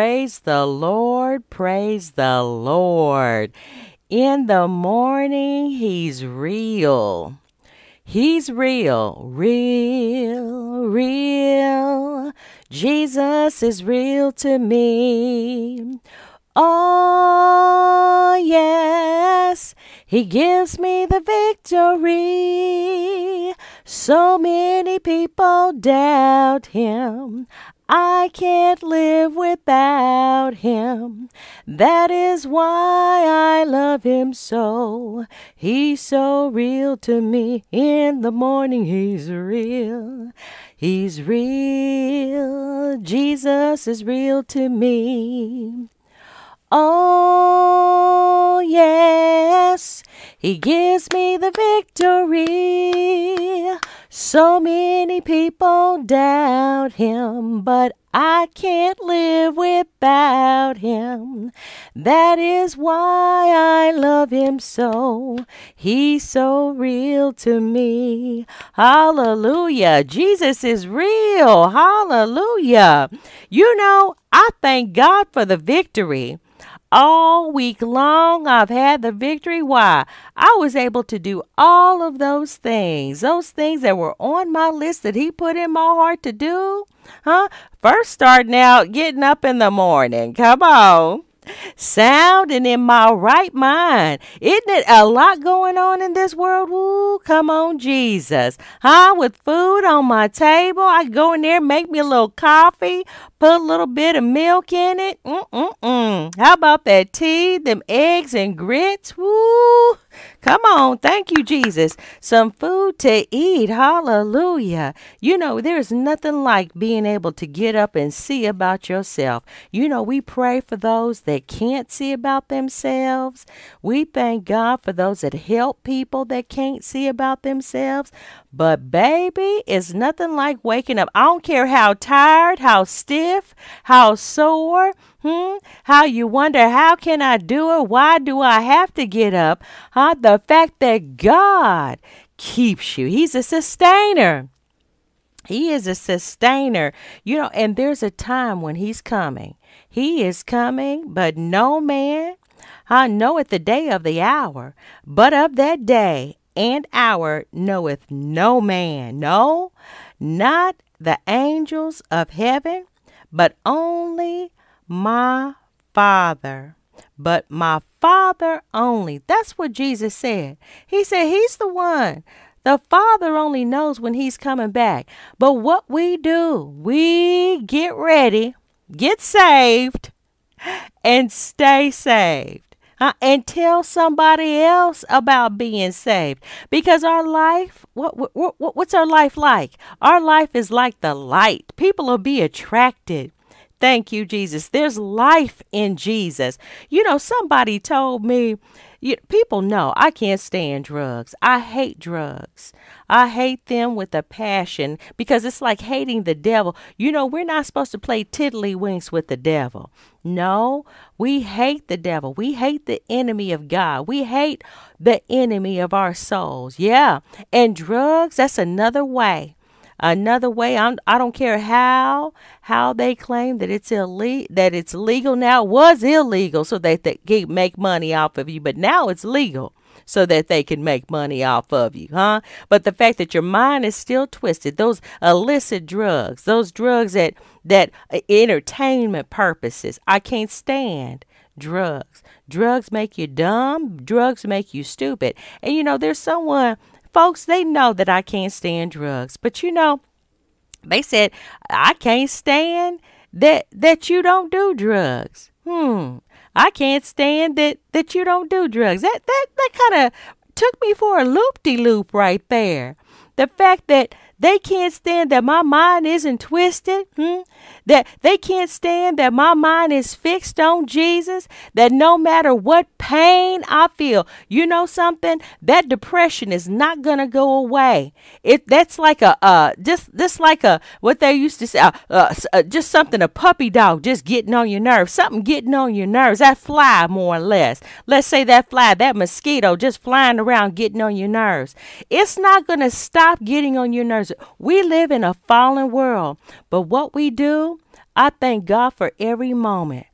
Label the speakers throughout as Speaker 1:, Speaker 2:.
Speaker 1: Praise the Lord, praise the Lord. In the morning, He's real. He's real, real, real. Jesus is real to me. Oh, yes, He gives me the victory. So many people doubt Him. I can't live without him. That is why I love him so. He's so real to me. In the morning, he's real. He's real. Jesus is real to me. Oh, yes, he gives me the victory. So many people doubt him, but I can't live without him. That is why I love him so. He's so real to me. Hallelujah. Jesus is real. Hallelujah. You know, I thank God for the victory all week long. I've had the victory. Why? I was able to do all of those things, those things that were on my list that He put in my heart to do. Huh? First, starting out getting up in the morning. Come on sound and in my right mind. Isn't it a lot going on in this world? Woo, come on, Jesus. Huh? With food on my table, I go in there, make me a little coffee, put a little bit of milk in it. Mm-mm-mm. How about that tea, them eggs and grits? Woo! Come on. Thank you, Jesus. Some food to eat. Hallelujah. You know, there's nothing like being able to get up and see about yourself. You know, we pray for those that can't see about themselves. We thank God for those that help people that can't see about themselves. But, baby, it's nothing like waking up. I don't care how tired, how stiff, how sore. Hmm? How you wonder, how can I do it? Why do I have to get up? Huh? The fact that God keeps you, He's a sustainer. He is a sustainer. You know, and there's a time when He's coming. He is coming, but no man I knoweth the day of the hour, but of that day and hour knoweth no man, no, not the angels of heaven, but only my Father. But my Father only. That's what Jesus said. He said He's the one. The Father only knows when He's coming back. But what we do, we get ready, get saved, and stay saved. Uh, and tell somebody else about being saved because our life what, what, what what's our life like our life is like the light people will be attracted Thank you, Jesus. There's life in Jesus. You know, somebody told me, you, people know I can't stand drugs. I hate drugs. I hate them with a passion because it's like hating the devil. You know, we're not supposed to play tiddlywinks with the devil. No, we hate the devil. We hate the enemy of God. We hate the enemy of our souls. Yeah. And drugs, that's another way Another way, I'm, I don't care how how they claim that it's illegal that it's legal now was illegal so that they make money off of you, but now it's legal so that they can make money off of you, huh? But the fact that your mind is still twisted, those illicit drugs, those drugs that that uh, entertainment purposes, I can't stand drugs. Drugs make you dumb, drugs make you stupid. And you know, there's someone Folks, they know that I can't stand drugs, but you know, they said I can't stand that that you don't do drugs. Hmm. I can't stand that that you don't do drugs. That that that kind of took me for a loop de loop right there. The fact that they can't stand that my mind isn't twisted. Hmm? That they can't stand that my mind is fixed on Jesus. That no matter what pain I feel, you know something? That depression is not gonna go away. It that's like a uh just just like a what they used to say uh, uh, uh, just something a puppy dog just getting on your nerves. Something getting on your nerves. That fly more or less. Let's say that fly, that mosquito just flying around getting on your nerves. It's not gonna stop getting on your nerves. We live in a fallen world, but what we do, I thank God for every moment.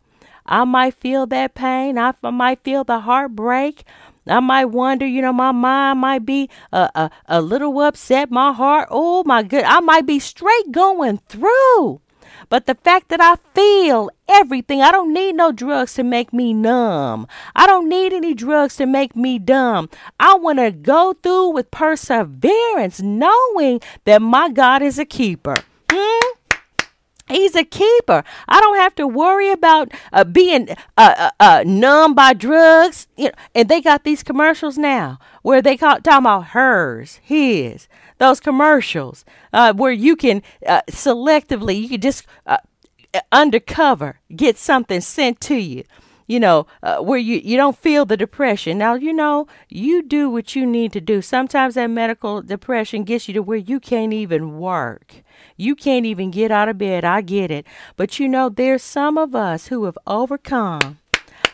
Speaker 1: I might feel that pain. I might feel the heartbreak. I might wonder, you know, my mind might be a, a, a little upset. My heart, oh my good, I might be straight going through. But the fact that I feel everything, I don't need no drugs to make me numb. I don't need any drugs to make me dumb. I want to go through with perseverance, knowing that my God is a keeper. He's a keeper. I don't have to worry about uh, being uh, uh, uh, numb by drugs. You know, and they got these commercials now where they call talking about hers, his. Those commercials uh, where you can uh, selectively, you can just undercover get something sent to you you know, where you, you don't feel the depression. Now, you know, you do what you need to do. Sometimes that medical depression gets you to where you can't even work. You can't even get out of bed. I get it. But you know, there's some of us who have overcome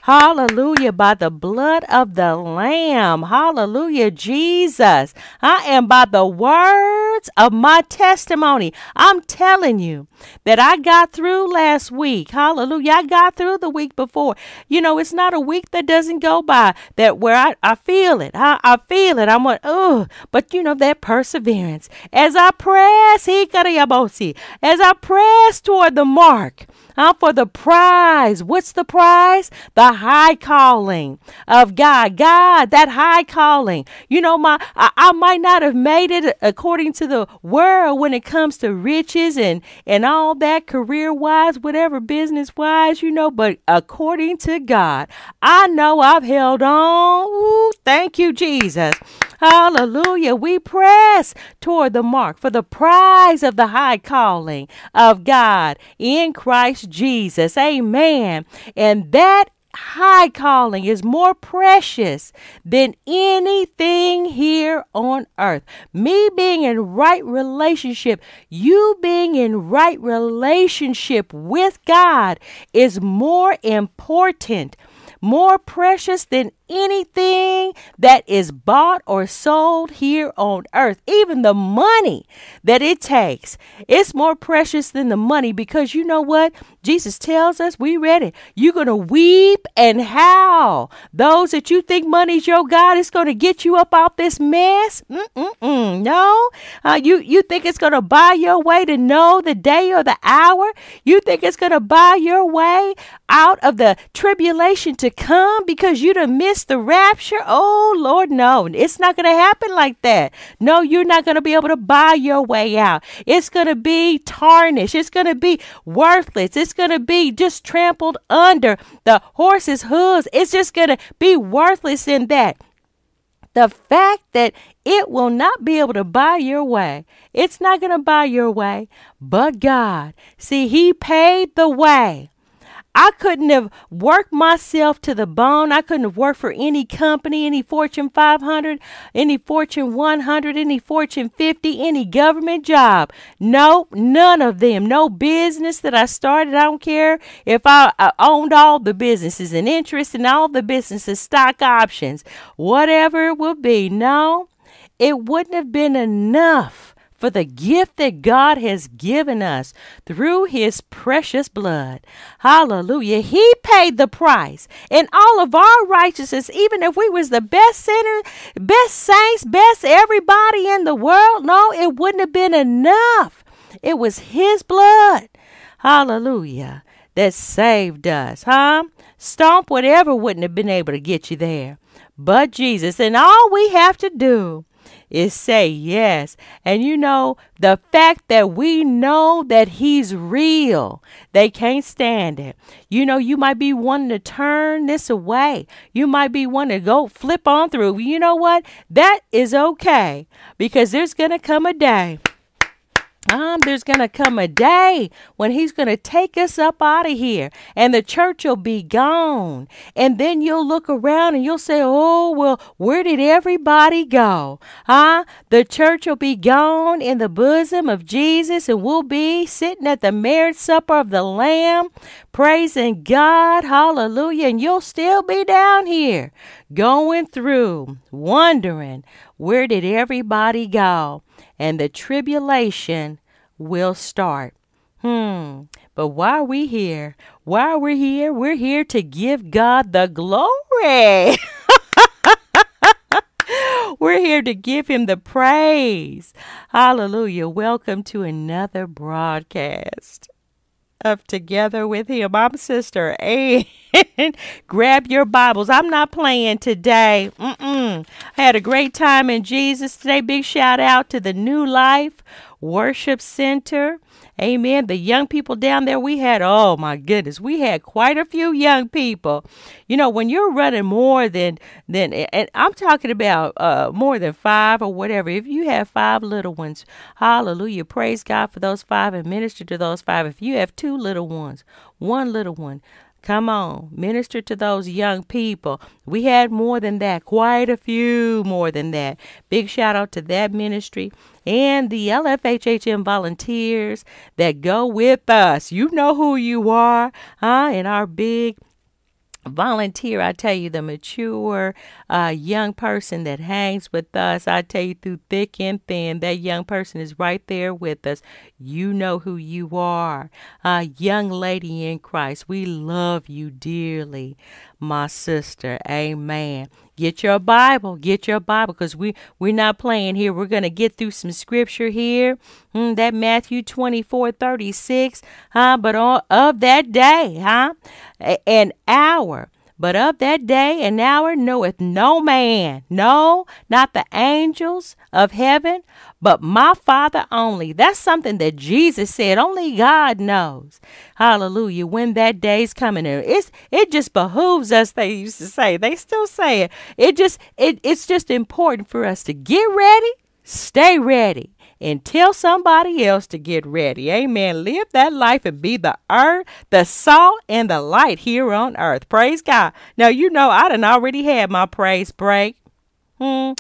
Speaker 1: Hallelujah. By the blood of the Lamb. Hallelujah. Jesus. I am by the words of my testimony. I'm telling you that I got through last week. Hallelujah. I got through the week before. You know, it's not a week that doesn't go by that where I, I feel it. I, I feel it. I'm like, oh, but you know, that perseverance. As I press, as I press toward the mark, uh, for the prize. What's the prize? The high calling of God. God, that high calling. You know, my I, I might not have made it according to the world when it comes to riches and and all that career wise, whatever business wise, you know, but according to God, I know I've held on. Ooh, thank you, Jesus. Hallelujah. We press toward the mark for the prize of the high calling of God in Christ Jesus. Amen. And that high calling is more precious than anything here on earth. Me being in right relationship, you being in right relationship with God is more important, more precious than anything that is bought or sold here on earth, even the money that it takes, it's more precious than the money because you know what? Jesus tells us, we read it, you're going to weep and howl. Those that you think money's your God is going to get you up out this mess. Mm-mm-mm. No, uh, you, you think it's going to buy your way to know the day or the hour? You think it's going to buy your way out of the tribulation to come because you done missed the rapture? Oh, Lord, no. It's not going to happen like that. No, you're not going to be able to buy your way out. It's going to be tarnished. It's going to be worthless. It's going to be just trampled under the horse's hooves. It's just going to be worthless in that. The fact that it will not be able to buy your way. It's not going to buy your way, but God. See, He paid the way. I couldn't have worked myself to the bone. I couldn't have worked for any company, any Fortune 500, any Fortune 100, any Fortune 50, any government job. No, none of them. No business that I started. I don't care if I, I owned all the businesses and interest in all the businesses, stock options, whatever it would be. No, it wouldn't have been enough for the gift that God has given us through his precious blood. Hallelujah. He paid the price. And all of our righteousness, even if we was the best sinner, best saints, best everybody in the world, no, it wouldn't have been enough. It was his blood. Hallelujah. That saved us, huh? Stomp whatever wouldn't have been able to get you there. But Jesus. And all we have to do is say yes. And you know, the fact that we know that He's real, they can't stand it. You know, you might be wanting to turn this away. You might be wanting to go flip on through. You know what? That is okay because there's going to come a day um, there's going to come a day when he's going to take us up out of here and the church will be gone. And then you'll look around and you'll say, Oh, well, where did everybody go? Huh? The church will be gone in the bosom of Jesus and we'll be sitting at the marriage supper of the Lamb, praising God. Hallelujah. And you'll still be down here going through, wondering, where did everybody go? And the tribulation will start. Hmm. But why are we here? Why are we here? We're here to give God the glory. We're here to give him the praise. Hallelujah. Welcome to another broadcast of Together with Him. I'm Sister Ann grab your Bibles. I'm not playing today. Mm-mm. I had a great time in Jesus today. Big shout out to the New Life Worship Center. Amen. The young people down there, we had, oh my goodness, we had quite a few young people. You know, when you're running more than, than and I'm talking about uh, more than five or whatever, if you have five little ones, hallelujah, praise God for those five and minister to those five. If you have two little ones, one little one, Come on, minister to those young people. We had more than that, quite a few more than that. Big shout out to that ministry and the LFHHM volunteers that go with us. You know who you are, huh? In our big volunteer i tell you the mature uh, young person that hangs with us i tell you through thick and thin that young person is right there with us. You know who you are. A young lady in christ we love you dearly my sister amen Get your Bible. Get your Bible because we, we're not playing here. We're going to get through some scripture here. Mm, that Matthew 24 36. Huh? But on, of that day, huh? An hour but of that day and hour knoweth no man, no, not the angels of heaven, but my Father only. That's something that Jesus said. Only God knows. Hallelujah. When that day's coming in. It's it just behooves us, they used to say. They still say it. It just it, it's just important for us to get ready, stay ready and tell somebody else to get ready. Amen. Live that life and be the earth, the salt, and the light here on earth. Praise God. Now, you know, I done already had my praise break. Hmm.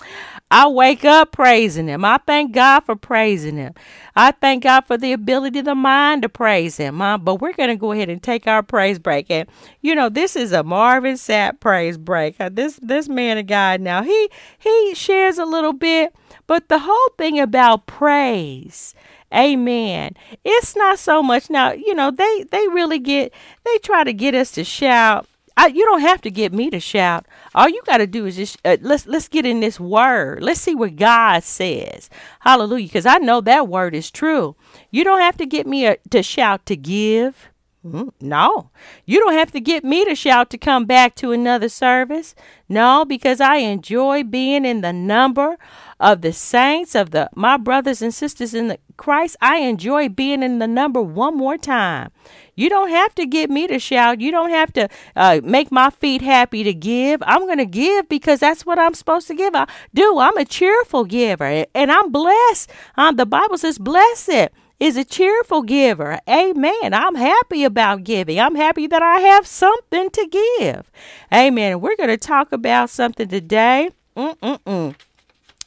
Speaker 1: I wake up praising Him. I thank God for praising Him. I thank God for the ability of the mind to praise Him. Huh? But we're going to go ahead and take our praise break. And, you know, this is a Marvin Sapp praise break. Uh, this this man of God now, he he shares a little bit but the whole thing about praise, amen, it's not so much now, you know, they, they really get, they try to get us to shout. I, you don't have to get me to shout. All you got to do is just uh, let's let's get in this word. Let's see what God says. Hallelujah, because I know that word is true. You don't have to get me a, to shout to give. Mm, no, you don't have to get me to shout to come back to another service. No, because I enjoy being in the number of the saints of the my brothers and sisters in the Christ. I enjoy being in the number one more time. You don't have to get me to shout. You don't have to uh, make my feet happy to give. I'm going to give because that's what I'm supposed to give. I do. I'm a cheerful giver and I'm blessed. Um, the Bible says, blessed is a cheerful giver. Amen. I'm happy about giving. I'm happy that I have something to give. Amen. We're going to talk about something today. Mm-mm-mm.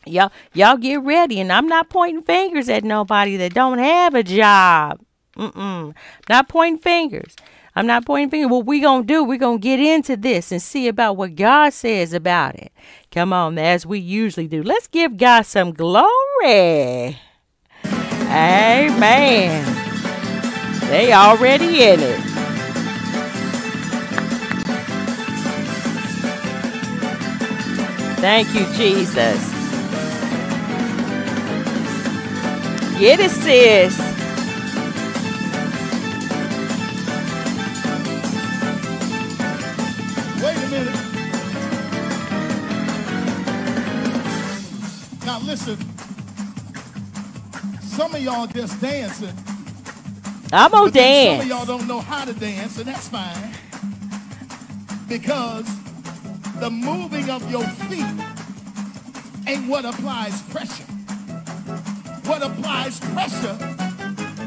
Speaker 1: Y'all, y'all get ready. And I'm not pointing fingers at nobody that don't have a job. Mm-mm. Not pointing fingers. I'm not pointing fingers. What we gonna do? We gonna get into this and see about what God says about it. Come on, as we usually do. Let's give God some glory. Amen. They already in it. Thank you, Jesus. Get it, sis.
Speaker 2: Wait a minute. Now listen. Some of y'all just dancing.
Speaker 1: I'm gonna dance.
Speaker 2: Some of y'all don't know how to dance, and that's fine. Because the moving of your feet ain't what applies pressure. What applies pressure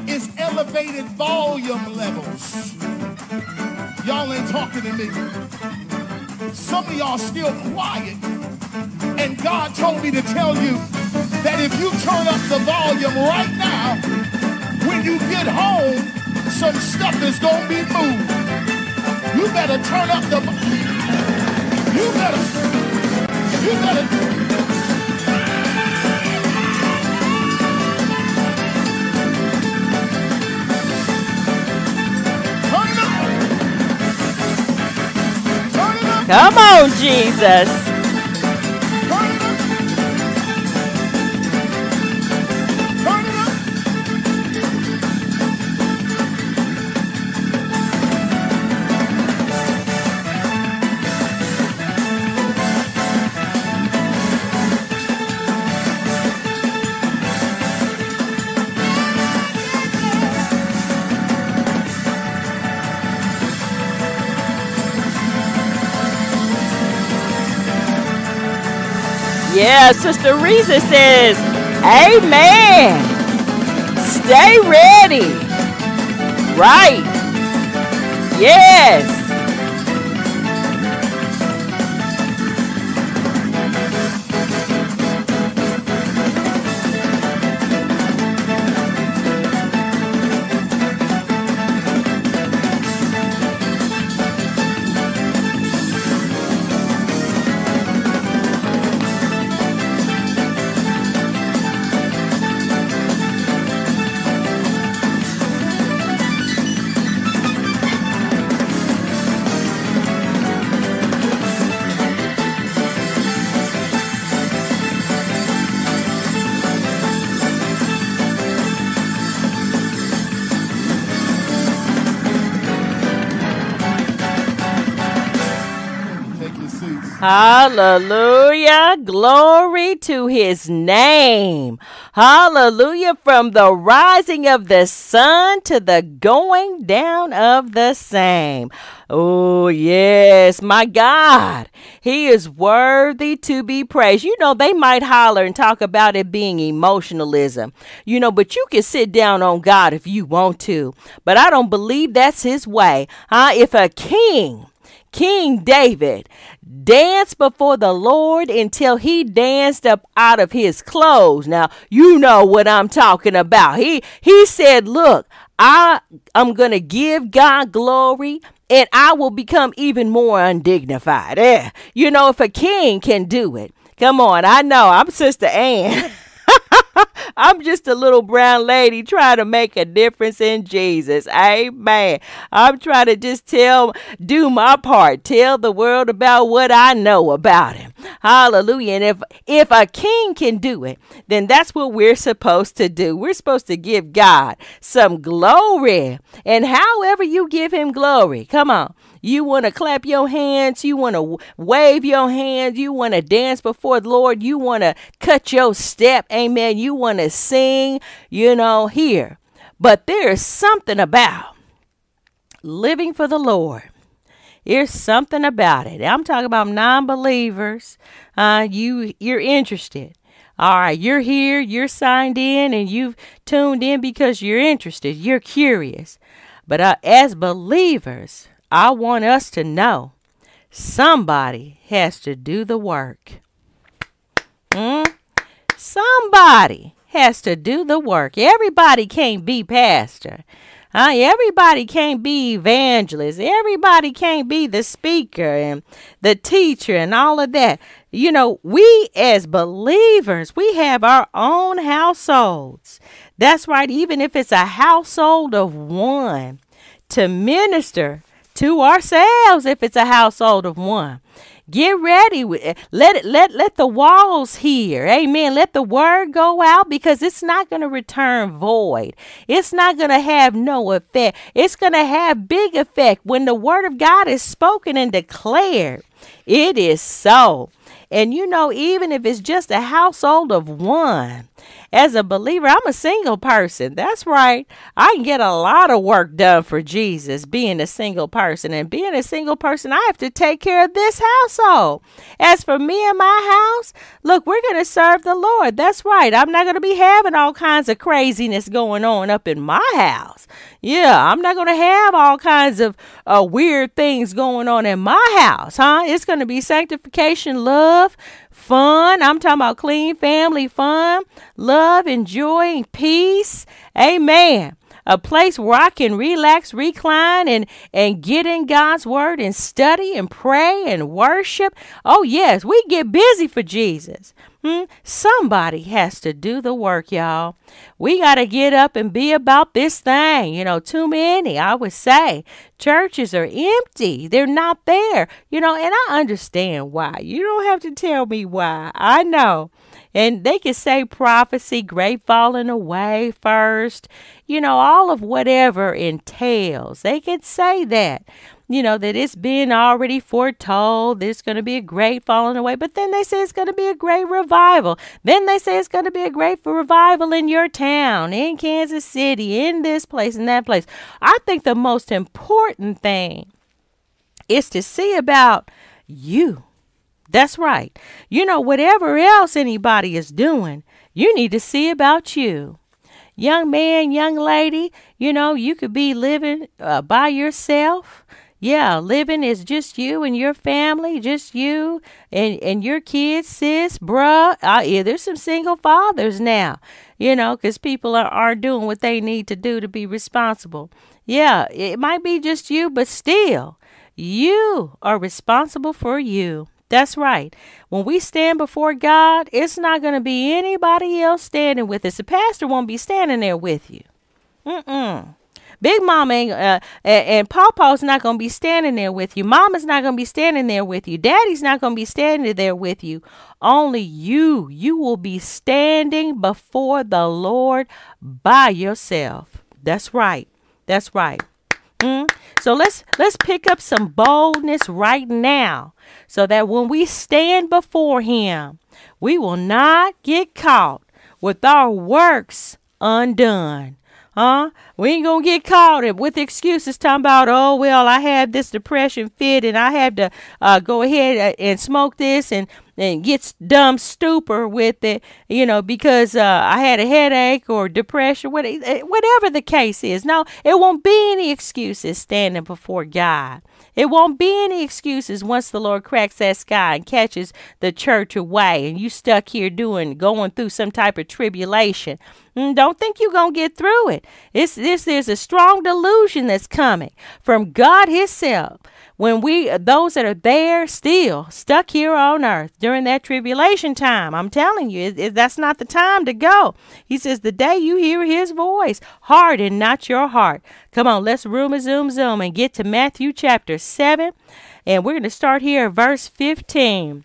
Speaker 2: is elevated volume levels. Y'all ain't talking to me. Some of y'all still quiet. And God told me to tell you that if you turn up the volume right now, when you get home, some stuff is going to be moved. You better turn up the You better You better Turn up.
Speaker 1: Come on, Jesus. Yeah, Sister Risa says, Amen. Stay ready. Right. Yes. Hallelujah. Glory to his name. Hallelujah. From the rising of the sun to the going down of the same. Oh, yes, my God. He is worthy to be praised. You know, they might holler and talk about it being emotionalism, you know, but you can sit down on God if you want to. But I don't believe that's his way. Huh? If a king, King David danced before the Lord until he danced up out of his clothes. Now, you know what I'm talking about. He he said, "Look, I am going to give God glory and I will become even more undignified." Eh, you know, if a king can do it. Come on, I know. I'm Sister Ann. I'm just a little brown lady trying to make a difference in Jesus. Amen. I'm trying to just tell, do my part, tell the world about what I know about him. Hallelujah. And if if a king can do it, then that's what we're supposed to do. We're supposed to give God some glory. And however you give him glory, come on. You want to clap your hands. You want to wave your hands. You want to dance before the Lord. You want to cut your step. Amen. You want to sing, you know, here. But there's something about living for the Lord. There's something about it. I'm talking about non-believers. Uh, you you're interested. All right, you're here, you're signed in, and you've tuned in because you're interested. You're curious. But uh, as believers, I want us to know somebody has to do the work. Mm? Somebody has to do the work. Everybody can't be pastor. Uh, everybody can't be evangelist. Everybody can't be the speaker and the teacher and all of that. You know, we as believers, we have our own households. That's right, even if it's a household of one, to minister to ourselves if it's a household of one. Get ready. Let it let let the walls hear. Amen. Let the word go out because it's not going to return void. It's not going to have no effect. It's going to have big effect when the word of God is spoken and declared. It is so. And you know, even if it's just a household of one, as a believer, I'm a single person. That's right. I can get a lot of work done for Jesus being a single person. And being a single person, I have to take care of this household. As for me and my house, look, we're going to serve the Lord. That's right. I'm not going to be having all kinds of craziness going on up in my house. Yeah, I'm not going to have all kinds of uh, weird things going on in my house, huh? It's going to be sanctification, love, fun. I'm talking about clean family fun, love and joy and peace. Amen. A place where I can relax, recline, and, and get in God's word and study and pray and worship. Oh, yes, we get busy for Jesus. Hmm? Somebody has to do the work, y'all. We got to get up and be about this thing. You know, too many, I would say. Churches are empty. They're not there. You know, and I understand why. You don't have to tell me why. I know. And they can say prophecy, great falling away first, you know, all of whatever entails. They can say that you know, that it's been already foretold. There's going to be a great falling away. But then they say it's going to be a great revival. Then they say it's going to be a great revival in your town, in Kansas City, in this place in that place. I think the most important thing is to see about you. That's right. You know, whatever else anybody is doing, you need to see about you young man, young lady, you know, you could be living uh, by yourself. Yeah, living is just you and your family, just you and, and your kids, sis, bruh. Uh, yeah, there's some single fathers now, you know, because people are, are doing what they need to do to be responsible. Yeah, it might be just you, but still, you are responsible for you. That's right. When we stand before God, it's not going to be anybody else standing with us. The pastor won't be standing there with you. Mm-mm. Big Mama ain't, uh, and Pawpaw's not going to be standing there with you. Mama's not going to be standing there with you. Daddy's not going to be standing there with you. Only you, you will be standing before the Lord by yourself. That's right. That's right. Mm? So let's let's pick up some boldness right now so that when we stand before him, we will not get caught with our works undone. Huh? We ain't gonna get caught up with excuses talking about, oh, well, I had this depression fit and I had to uh, go ahead and smoke this and, and get dumb stupor with it, you know, because uh, I had a headache or depression, eh, whatever the case is. No, it won't be any excuses standing before God. It won't be any excuses once the Lord cracks that sky and catches the church away and you stuck here doing going through some type of tribulation. Mm, don't think you're going to get through it. It's this there's a strong delusion that's coming from God himself when we those that are there still stuck here on earth during that tribulation time i'm telling you it, it, that's not the time to go. He says the day you hear his voice harden not your heart. Come on let's room zoom zoom and get to matthew chapter 7 and we're going to start here at verse 15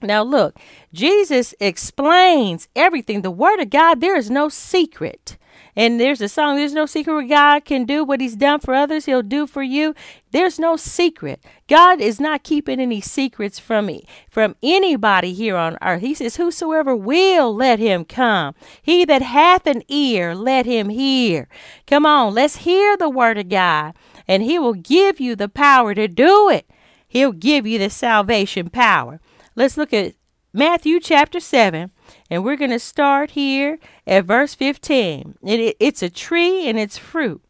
Speaker 1: now look jesus explains everything. The word of god there is no secret and there's a song, There's no secret where God can do what He's done for others, He'll do for you. There's no secret. God is not keeping any secrets from me, from anybody here on earth. He says, Whosoever will, let him come. He that hath an ear, let him hear. Come on, let's hear the word of God, and He will give you the power to do it. He'll give you the salvation power. Let's look at Matthew chapter 7 and we're going to start here at verse 15. It, it, it's a tree and its fruit.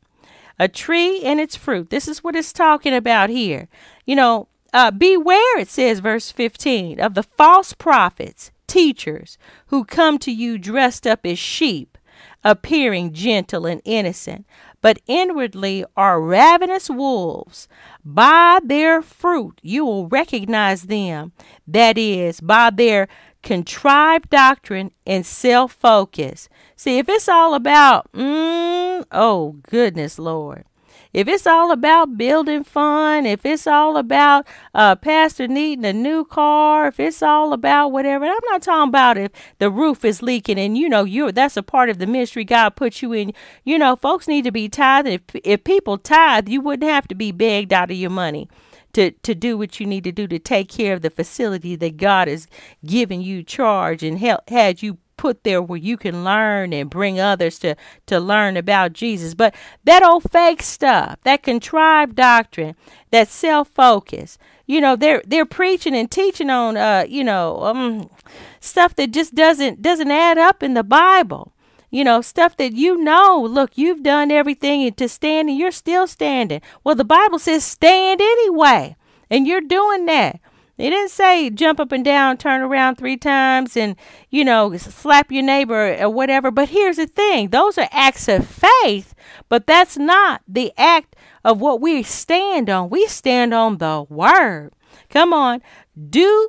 Speaker 1: A tree and its fruit. This is what it's talking about here. You know, uh, beware, it says, verse 15, of the false prophets, teachers, who come to you dressed up as sheep, appearing gentle and innocent, but inwardly are ravenous wolves. By their fruit you will recognize them, that is, by their contrived doctrine and self focus. See, if it's all about, mm, oh, goodness, Lord. If it's all about building fun, if it's all about uh, Pastor needing a new car, if it's all about whatever, I'm not talking about if the roof is leaking and you know you're that's a part of the ministry God put you in. You know, folks need to be tithed. If if people tithe, you wouldn't have to be begged out of your money to, to do what you need to do to take care of the facility that God has given you charge and help, had you put there where you can learn and bring others to to learn about Jesus. But that old fake stuff, that contrived doctrine, that self-focus, you know, they're they're preaching and teaching on uh, you know, um stuff that just doesn't doesn't add up in the Bible you know, stuff that you know, look, you've done everything to stand and you're still standing. Well, the Bible says stand anyway, and you're doing that. He didn't say jump up and down, turn around three times, and, you know, slap your neighbor or whatever. But here's the thing those are acts of faith, but that's not the act of what we stand on. We stand on the word. Come on. Do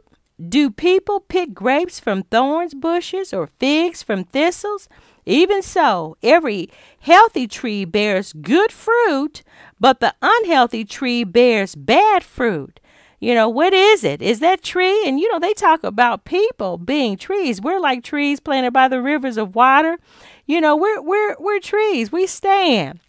Speaker 1: do people pick grapes from thorns bushes or figs from thistles? Even so, every healthy tree bears good fruit, but the unhealthy tree bears bad fruit. You know, what is it? Is that tree? And you know, they talk about people being trees. We're like trees planted by the rivers of water. You know, we're we're we're trees. We stand.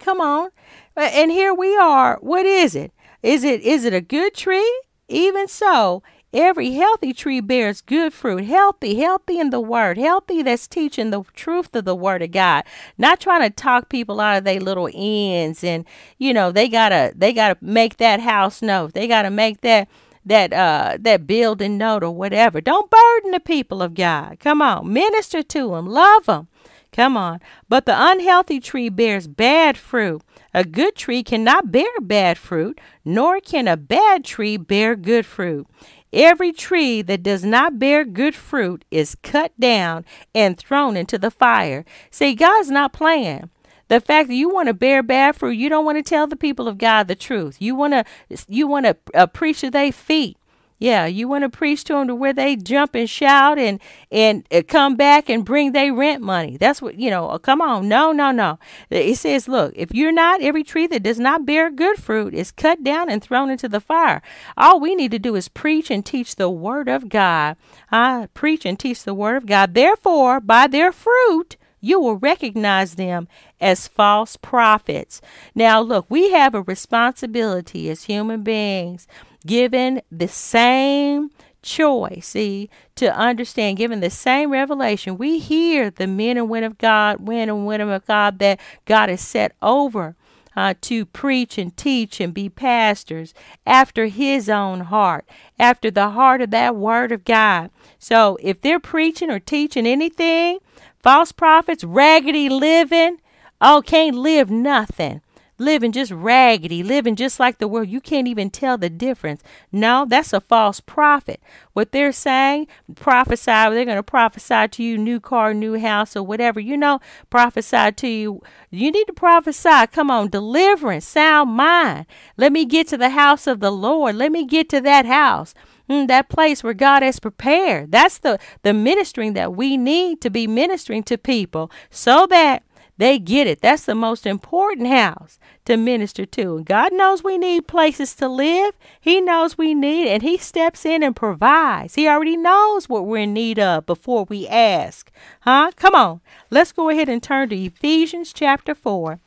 Speaker 1: Come on. And here we are. What is it? Is it is it a good tree? Even so, Every healthy tree bears good fruit. Healthy, healthy in the word. Healthy that's teaching the truth of the word of God. Not trying to talk people out of their little ends and you know, they gotta they gotta make that house note. They gotta make that that uh that building note or whatever. Don't burden the people of God. Come on, minister to them, love them. Come on. But the unhealthy tree bears bad fruit. A good tree cannot bear bad fruit, nor can a bad tree bear good fruit. Every tree that does not bear good fruit is cut down and thrown into the fire. See, God's not playing. The fact that you want to bear bad fruit, you don't want to tell the people of God the truth. You want to you want to uh, preach to their feet. Yeah, you want to preach to them to where they jump and shout and and uh, come back and bring their rent money. That's what you know. Uh, come on, no, no, no. It says, look, if you're not every tree that does not bear good fruit is cut down and thrown into the fire. All we need to do is preach and teach the word of God. I preach and teach the word of God. Therefore, by their fruit you will recognize them as false prophets. Now, look, we have a responsibility as human beings given the same choice, see, to understand, given the same revelation, we hear the men and women of God, men and women of God that God has set over uh, to preach and teach and be pastors after his own heart, after the heart of that word of God. So if they're preaching or teaching anything, false prophets, raggedy living, oh, can't live nothing living just raggedy, living just like the world. You can't even tell the difference. No, that's a false prophet. What they're saying, prophesy, they're going to prophesy to you new car, new house, or whatever. You know, prophesy to you. You need to prophesy. Come on, deliverance, sound mind. Let me get to the house of the Lord. Let me get to that house. Mm, that place where God has prepared. That's the, the ministering that we need to be ministering to people so that they get it. That's the most important house to minister to. And God knows we need places to live. He knows we need, and He steps in and provides. He already knows what we're in need of before we ask. Huh? Come on. Let's go ahead and turn to Ephesians chapter 4.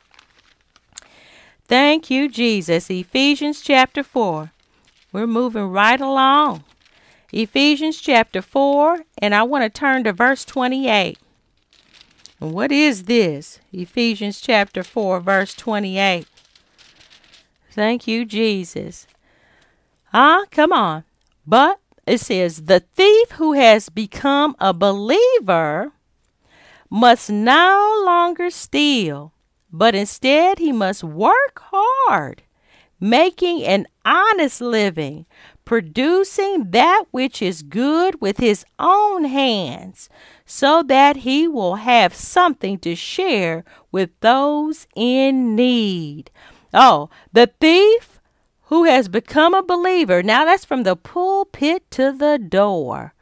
Speaker 1: Thank you, Jesus. Ephesians chapter 4. We're moving right along. Ephesians chapter 4, and I want to turn to verse 28. What is this? Ephesians chapter 4, verse 28. Thank you, Jesus. Ah, come on. But it says, the thief who has become a believer must no longer steal, but instead he must work hard, making an honest living, producing that which is good with his own hands so that he will have something to share with those in need. Oh, the thief who has become a believer. Now that's from the pulpit to the door.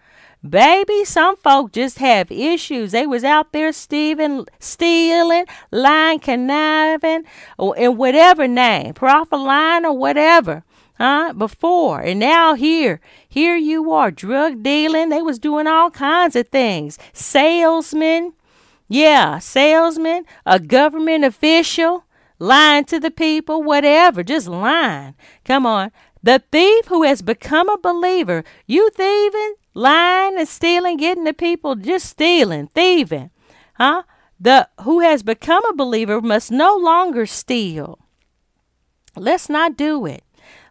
Speaker 1: Baby, some folk just have issues. They was out there stealing, stealing, lying, conniving, or in whatever name, prophet lying or whatever huh? Before and now here, here you are, drug dealing. They was doing all kinds of things. Salesman, yeah, salesman, a government official, lying to the people, whatever, just lying. Come on. The thief who has become a believer, you thieving, lying and stealing, getting the people just stealing, thieving, huh? The who has become a believer must no longer steal. Let's not do it.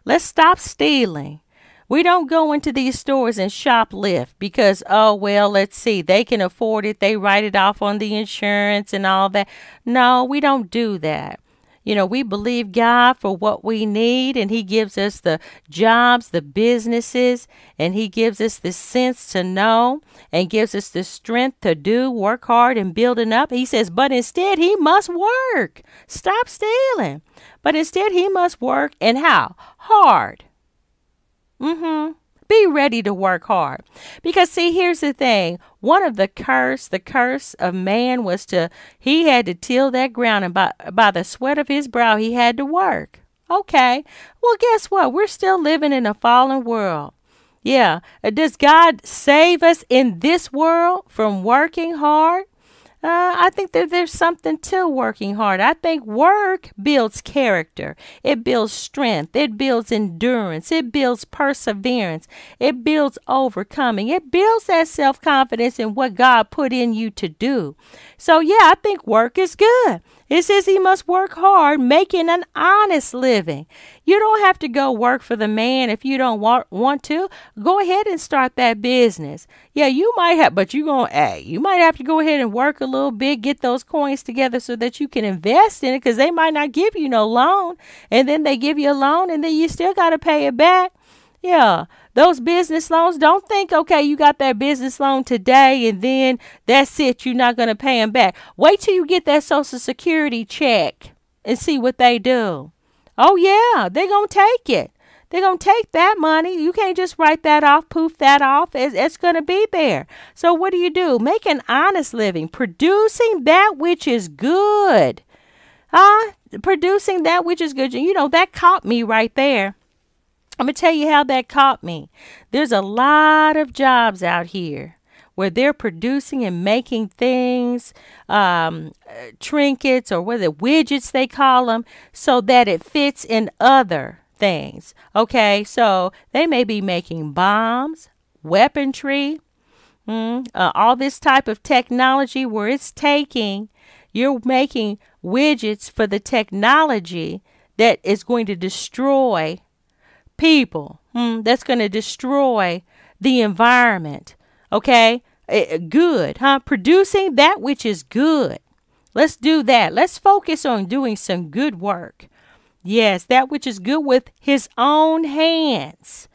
Speaker 1: Let's stop stealing. We don't go into these stores and shoplift because, oh, well, let's see, they can afford it. They write it off on the insurance and all that. No, we don't do that. You know, we believe God for what we need, and He gives us the jobs, the businesses, and He gives us the sense to know and gives us the strength to do, work hard, and building up. He says, but instead, He must work. Stop stealing. But instead, He must work, and how? Hard. Mm hmm. Be ready to work hard. Because, see, here's the thing one of the curse, the curse of man was to, he had to till that ground, and by, by the sweat of his brow, he had to work. Okay. Well, guess what? We're still living in a fallen world. Yeah. Does God save us in this world from working hard? Uh, I think that there's something to working hard. I think work builds character, it builds strength, it builds endurance, it builds perseverance, it builds overcoming, it builds that self confidence in what God put in you to do. So, yeah, I think work is good. It says he must work hard, making an honest living. You don't have to go work for the man if you don't want, want to. Go ahead and start that business. Yeah, you might have, but you going, to, hey, you might have to go ahead and work a little bit, get those coins together so that you can invest in it because they might not give you no loan. And then they give you a loan and then you still got to pay it back. Yeah, those business loans, don't think, okay, you got that business loan today and then that's it. You're not going to pay them back. Wait till you get that Social Security check and see what they do. Oh, yeah, they're going to take it. They're going to take that money. You can't just write that off, poof that off. It's, it's going to be there. So, what do you do? Make an honest living, producing that which is good. Huh? Producing that which is good. You know, that caught me right there. I'm going to tell you how that caught me. There's a lot of jobs out here where they're producing and making things, um, trinkets or whether widgets they call them, so that it fits in other things. Okay, so they may be making bombs, weaponry, mm, uh, all this type of technology where it's taking, you're making widgets for the technology that is going to destroy people hmm, that's going to destroy the environment. Okay? Uh, good, huh? Producing that which is good. Let's do that. Let's focus on doing some good work. Yes, that which is good with his own hands.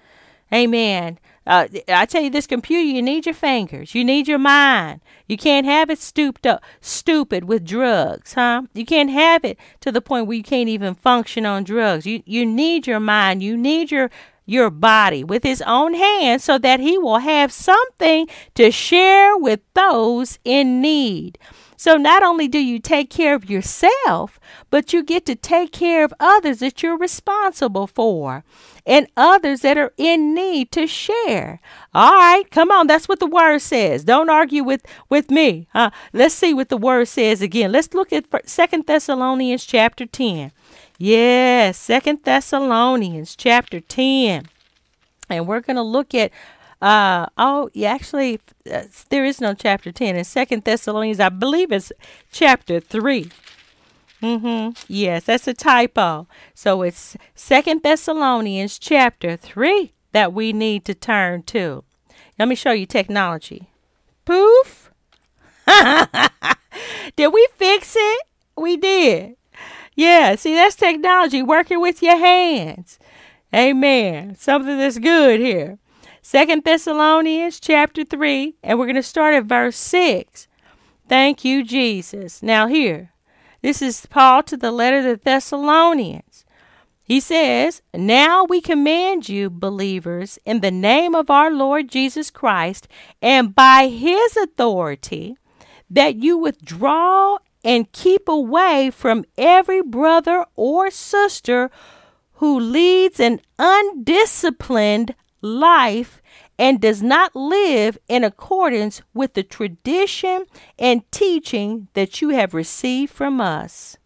Speaker 1: Amen. Uh, I tell you, this computer, you need your fingers, you need your mind. You can't have it stooped up, stupid with drugs, huh? You can't have it to the point where you can't even function on drugs. You you need your mind, you need your your body with his own hands so that he will have something to share with those in need. So not only do you take care of yourself, but you get to take care of others that you're responsible for and others that are in need to share. All right, come on, that's what the word says. Don't argue with with me. Uh, let's see what the word says again. Let's look at Second Thessalonians chapter 10. Yes, Second Thessalonians chapter 10. And we're going to look at uh, oh, yeah, actually, uh, there is no chapter 10. In Second Thessalonians, I believe it's chapter 3. Mm-hmm. Yes, that's a typo. So it's Second Thessalonians chapter 3 that we need to turn to. Let me show you technology. Poof. did we fix it? We did. Yeah, see, that's technology working with your hands. Amen. Something that's good here. Second Thessalonians chapter 3, and we're going to start at verse 6. Thank you, Jesus. Now, here, this is Paul to the letter to the Thessalonians. He says, Now we command you, believers, in the name of our Lord Jesus Christ, and by his authority, that you withdraw and keep away from every brother or sister who leads an undisciplined life and does not live in accordance with the tradition and teaching that you have received from us.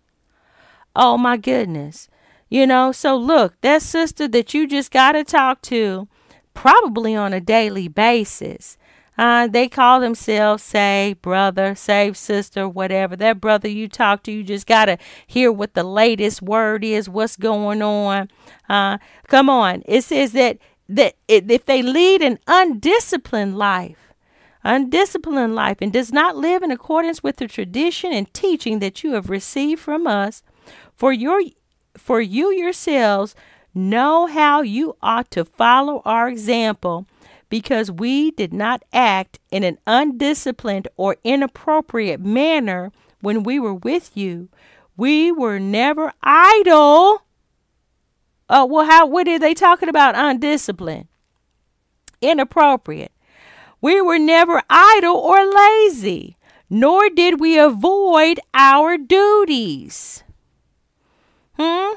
Speaker 1: Oh my goodness. You know, so look, that sister that you just got to talk to, probably on a daily basis. Uh, they call themselves saved brother, save sister, whatever. That brother you talk to, you just got to hear what the latest word is, what's going on. Uh, come on. It says that that if they lead an undisciplined life, undisciplined life, and does not live in accordance with the tradition and teaching that you have received from us, For your for you yourselves know how you ought to follow our example, because we did not act in an undisciplined or inappropriate manner when we were with you. We were never idle. Oh, well, how what are they talking about undisciplined? Inappropriate. We were never idle or lazy, nor did we avoid our duties. Hmm?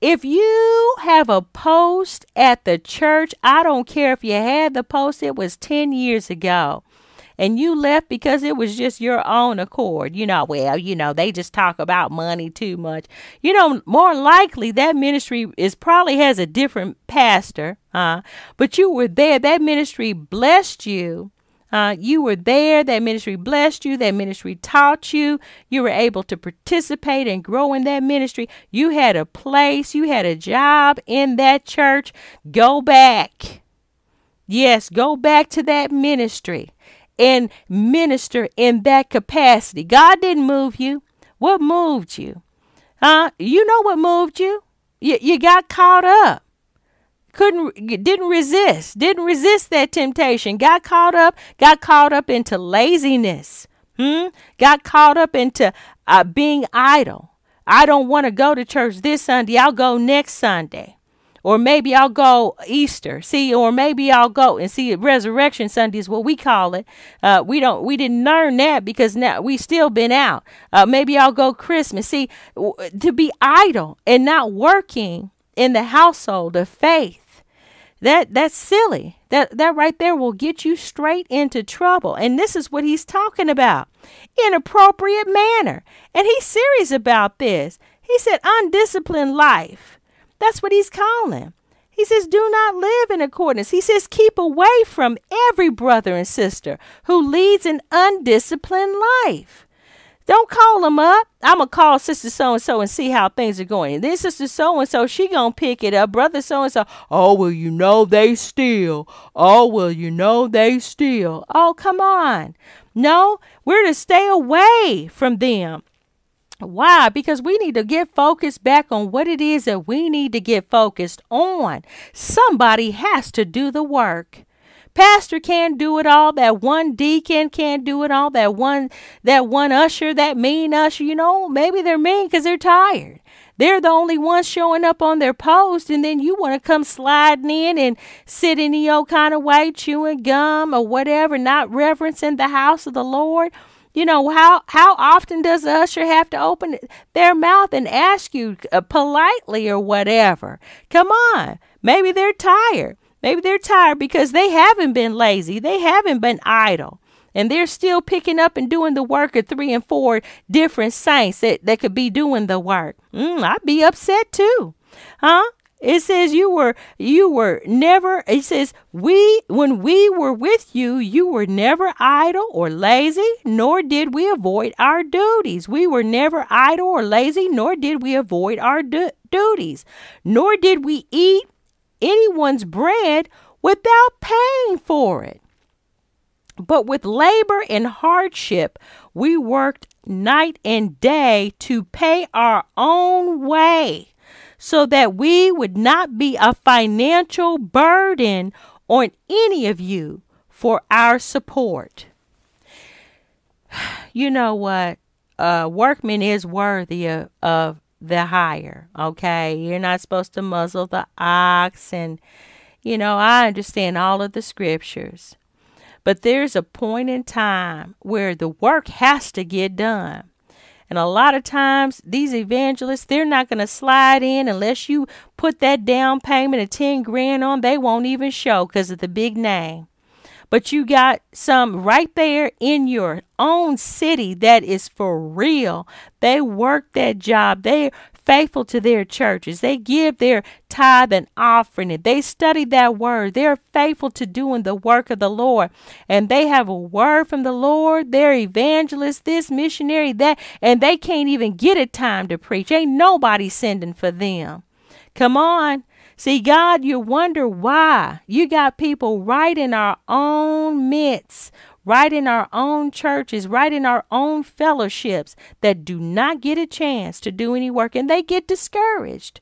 Speaker 1: If you have a post at the church, I don't care if you had the post, it was 10 years ago, and you left because it was just your own accord. You know, well, you know, they just talk about money too much. You know, more likely that ministry is probably has a different pastor, uh, but you were there. That ministry blessed you uh, you were there. That ministry blessed you. That ministry taught you. You were able to participate and grow in that ministry. You had a place. You had a job in that church. Go back. Yes, go back to that ministry and minister in that capacity. God didn't move you. What moved you? Uh, you know what moved you? You, you got caught up couldn't didn't resist didn't resist that temptation got caught up got caught up into laziness hmm? got caught up into uh, being idle i don't want to go to church this sunday i'll go next sunday or maybe I'll go Easter, see, or maybe I'll go and see Resurrection Sunday is what we call it. Uh, we don't, we didn't learn that because now we still been out. Uh, maybe I'll go Christmas. See, to be idle and not working in the household of faith that that's silly. That that right there will get you straight into trouble. And this is what he's talking about. Inappropriate manner. And he's serious about this. He said undisciplined life. That's what he's calling. He says, do not live in accordance. He says, keep away from every brother and sister who leads an undisciplined life. Don't call them up. I'm gonna call sister so and so and see how things are going. And then sister so and so, she gonna pick it up. Brother so and so, oh well, you know they steal. Oh well, you know they steal. Oh come on, no, we're to stay away from them. Why? Because we need to get focused back on what it is that we need to get focused on. Somebody has to do the work. Pastor can't do it all. That one deacon can't do it all. That one that one usher, that mean usher, you know, maybe they're mean because they're tired. They're the only ones showing up on their post, and then you want to come sliding in and sit in the old kind of way, chewing gum or whatever, not reverencing the house of the Lord. You know how how often does the usher have to open their mouth and ask you uh, politely or whatever? Come on, maybe they're tired. Maybe they're tired because they haven't been lazy, they haven't been idle. And they're still picking up and doing the work of three and four different saints that, that could be doing the work. Mm, I'd be upset too. Huh? It says you were you were never it says we when we were with you you were never idle or lazy nor did we avoid our duties. We were never idle or lazy nor did we avoid our du- duties. Nor did we eat anyone's bread without paying for it. But with labor and hardship, we worked night and day to pay our own way so that we would not be a financial burden on any of you for our support. You know what? A workman is worthy of, of the hire. Okay. You're not supposed to muzzle the ox. And, you know, I understand all of the scriptures. But there's a point in time where the work has to get done. And a lot of times, these evangelists, they're not going to slide in unless you put that down payment of 10 grand on. They won't even show because of the big name but you got some right there in your own city that is for real. They work that job. They're faithful to their churches. They give their tithe and offering it. They study that word. They're faithful to doing the work of the Lord. And they have a word from the Lord. They're evangelists, this missionary, that, and they can't even get a time to preach. Ain't nobody sending for them. Come on. See, God, you wonder why. You got people right in our own midst, right in our own churches, right in our own fellowships that do not get a chance to do any work and they get discouraged.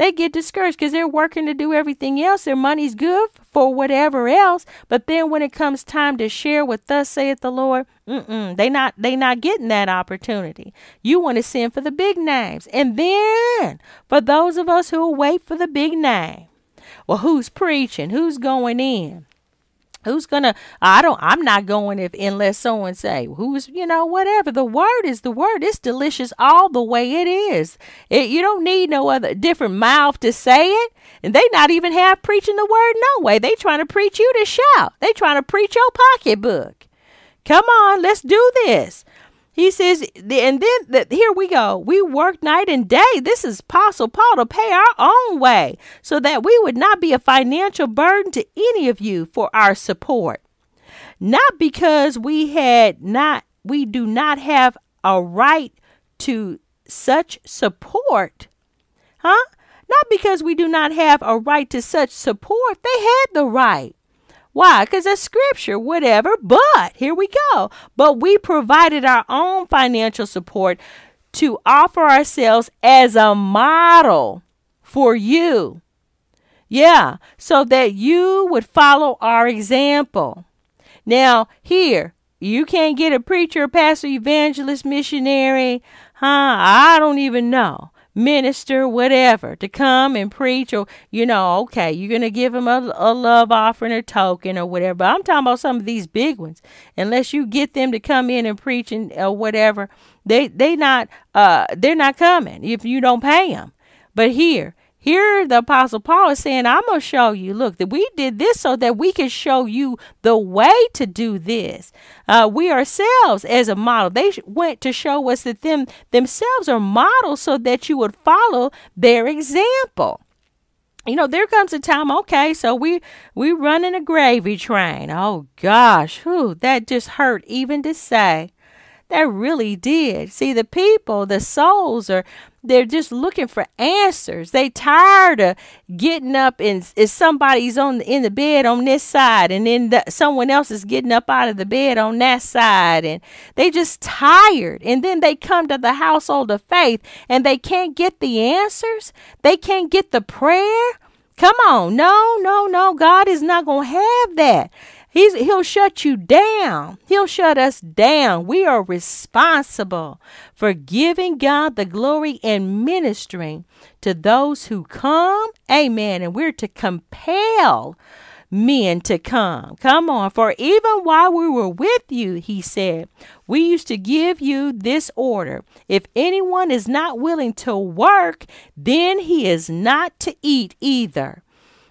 Speaker 1: They get discouraged because they're working to do everything else. Their money's good for whatever else, but then when it comes time to share what thus saith the Lord, mm-mm, they not they not getting that opportunity. You want to send for the big names, and then for those of us who wait for the big name, well, who's preaching? Who's going in? Who's gonna? I don't. I'm not going if unless someone say who's. You know, whatever. The word is the word. It's delicious all the way it is. It, you don't need no other different mouth to say it. And they not even have preaching the word no way. They trying to preach you to shout. They trying to preach your pocketbook. Come on, let's do this. He says, and then the, here we go. We work night and day. This is Apostle Paul to pay our own way so that we would not be a financial burden to any of you for our support. Not because we had not, we do not have a right to such support. Huh? Not because we do not have a right to such support. They had the right. Why? Because it's scripture, whatever. But here we go. But we provided our own financial support to offer ourselves as a model for you. Yeah, so that you would follow our example. Now, here, you can't get a preacher, pastor, evangelist, missionary, huh? I don't even know minister, whatever, to come and preach, or you know, okay, you're gonna give them a, a love offering or token or whatever. But I'm talking about some of these big ones. Unless you get them to come in and preach and or whatever, they they not uh they're not coming if you don't pay them. But here, here, the Apostle Paul is saying, I'm going to show you, look, that we did this so that we can show you the way to do this. Uh, we ourselves, as a model, they went to show us that them themselves are models so that you would follow their example. You know, there comes a time, okay, so we we running a gravy train. Oh gosh, whew, that just hurt even to say. That really did. See, the people, the souls are they're just looking for answers. They tired of getting up and if somebody's on the, in the bed on this side and then the, someone else is getting up out of the bed on that side and they just tired. And then they come to the household of faith and they can't get the answers. They can't get the prayer. Come on. No, no, no. God is not going to have that. He's, he'll shut you down. He'll shut us down. We are responsible for giving God the glory and ministering to those who come. Amen. And we're to compel men to come. Come on. For even while we were with you, he said, we used to give you this order. If anyone is not willing to work, then he is not to eat either.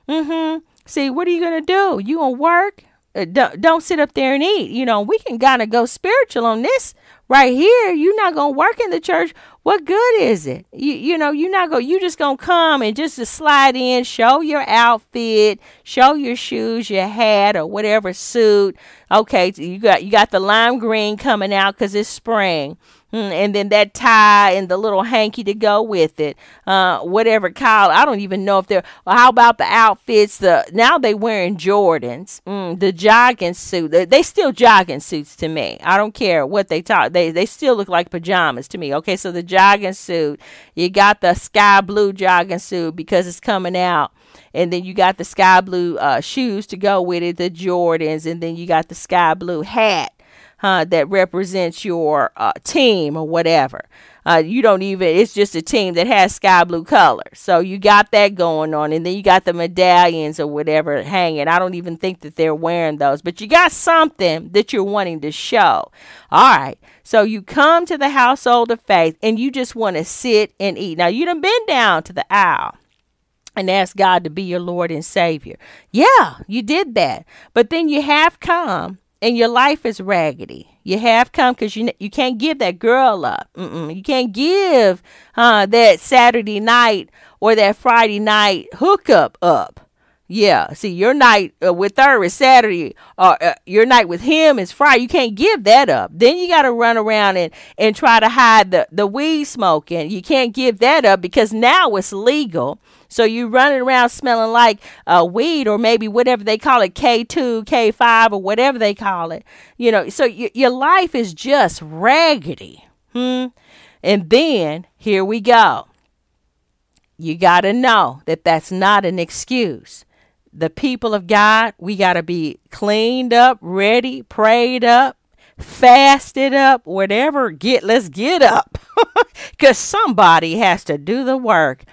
Speaker 1: Mm-hmm. See, what are you going to do? You going to work? Uh, don't, don't sit up there and eat. You know, we can kind of go spiritual on this right here. You're not gonna work in the church. What good is it? You you know, you're not gonna you just gonna come and just to slide in, show your outfit, show your shoes, your hat, or whatever suit. Okay, you got you got the lime green coming out because it's spring. Hmm, and then that tie and the little hanky to go with it. Uh, whatever collar. I don't even know if they're. Well, how about the outfits? The now they wearing Jordans. Mm, the jogging suit. They, they still jogging suits to me. I don't care what they talk. They they still look like pajamas to me. Okay, so the jogging suit. You got the sky blue jogging suit because it's coming out and then you got the sky blue uh, shoes to go with it, the Jordans, and then you got the sky blue hat huh, that represents your uh, team or whatever. Uh, you don't even, it's just a team that has sky blue color. So you got that going on. And then you got the medallions or whatever hanging. I don't even think that they're wearing those, but you got something that you're wanting to show. All right. So you come to the household of faith and you just want to sit and eat. Now, you done been down to the aisle and ask God to be your Lord and Savior. Yeah, you did that. But then you have come and your life is raggedy. You have come because you you can't give that girl up. Mm-mm. You can't give uh, that Saturday night or that Friday night hookup up. Yeah, see, your night uh, with her is Saturday, or uh, your night with him is Friday. You can't give that up. Then you got to run around and, and try to hide the, the weed smoking. You can't give that up because now it's legal. So you running around smelling like uh, weed or maybe whatever they call it, K2, K5, or whatever they call it. You know, so y- your life is just raggedy. Hmm. And then here we go. You got to know that that's not an excuse the people of God, we got to be cleaned up, ready, prayed up, fasted up, whatever. Get let's get up. Cuz somebody has to do the work.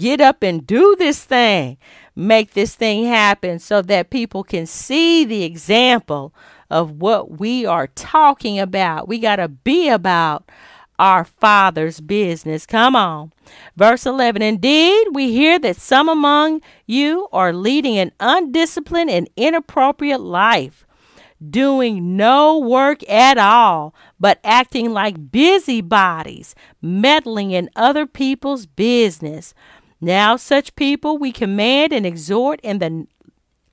Speaker 1: Get up and do this thing. Make this thing happen so that people can see the example of what we are talking about. We got to be about our Father's business. Come on. Verse 11 Indeed, we hear that some among you are leading an undisciplined and inappropriate life, doing no work at all, but acting like busybodies, meddling in other people's business. Now, such people we command and exhort in the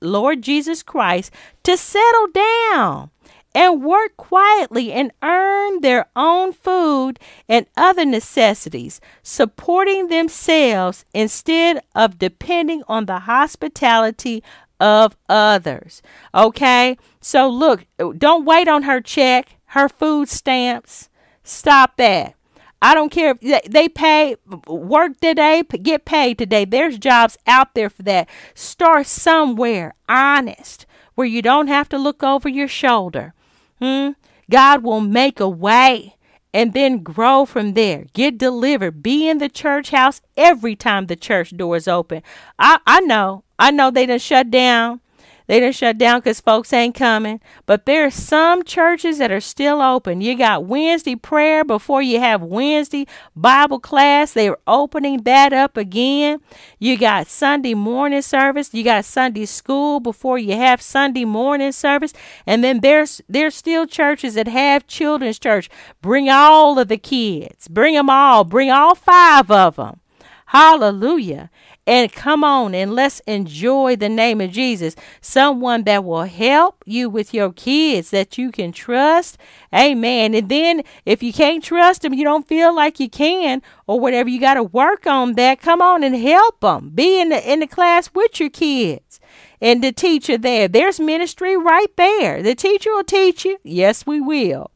Speaker 1: Lord Jesus Christ to settle down and work quietly and earn their own food and other necessities, supporting themselves instead of depending on the hospitality of others. Okay? So look, don't wait on her check, her food stamps. Stop that. I don't care if they pay, work today, get paid today. There's jobs out there for that. Start somewhere honest where you don't have to look over your shoulder. Hmm? God will make a way and then grow from there. Get delivered. Be in the church house every time the church doors open. I, I know. I know they done shut down they done shut down because folks ain't coming. But there are some churches that are still open. You got Wednesday prayer before you have Wednesday Bible class. They're opening that up again. You got Sunday morning service. You got Sunday school before you have Sunday morning service. And then there's there's still churches that have children's church. Bring all of the kids. Bring them all. Bring all five of them. Hallelujah and come on and let's enjoy the name of Jesus. Someone that will help you with your kids that you can trust. Amen. And then if you can't trust them, you don't feel like you can or whatever, you got to work on that. Come on and help them. Be in the in the class with your kids. And the teacher there, there's ministry right there. The teacher will teach you. Yes, we will.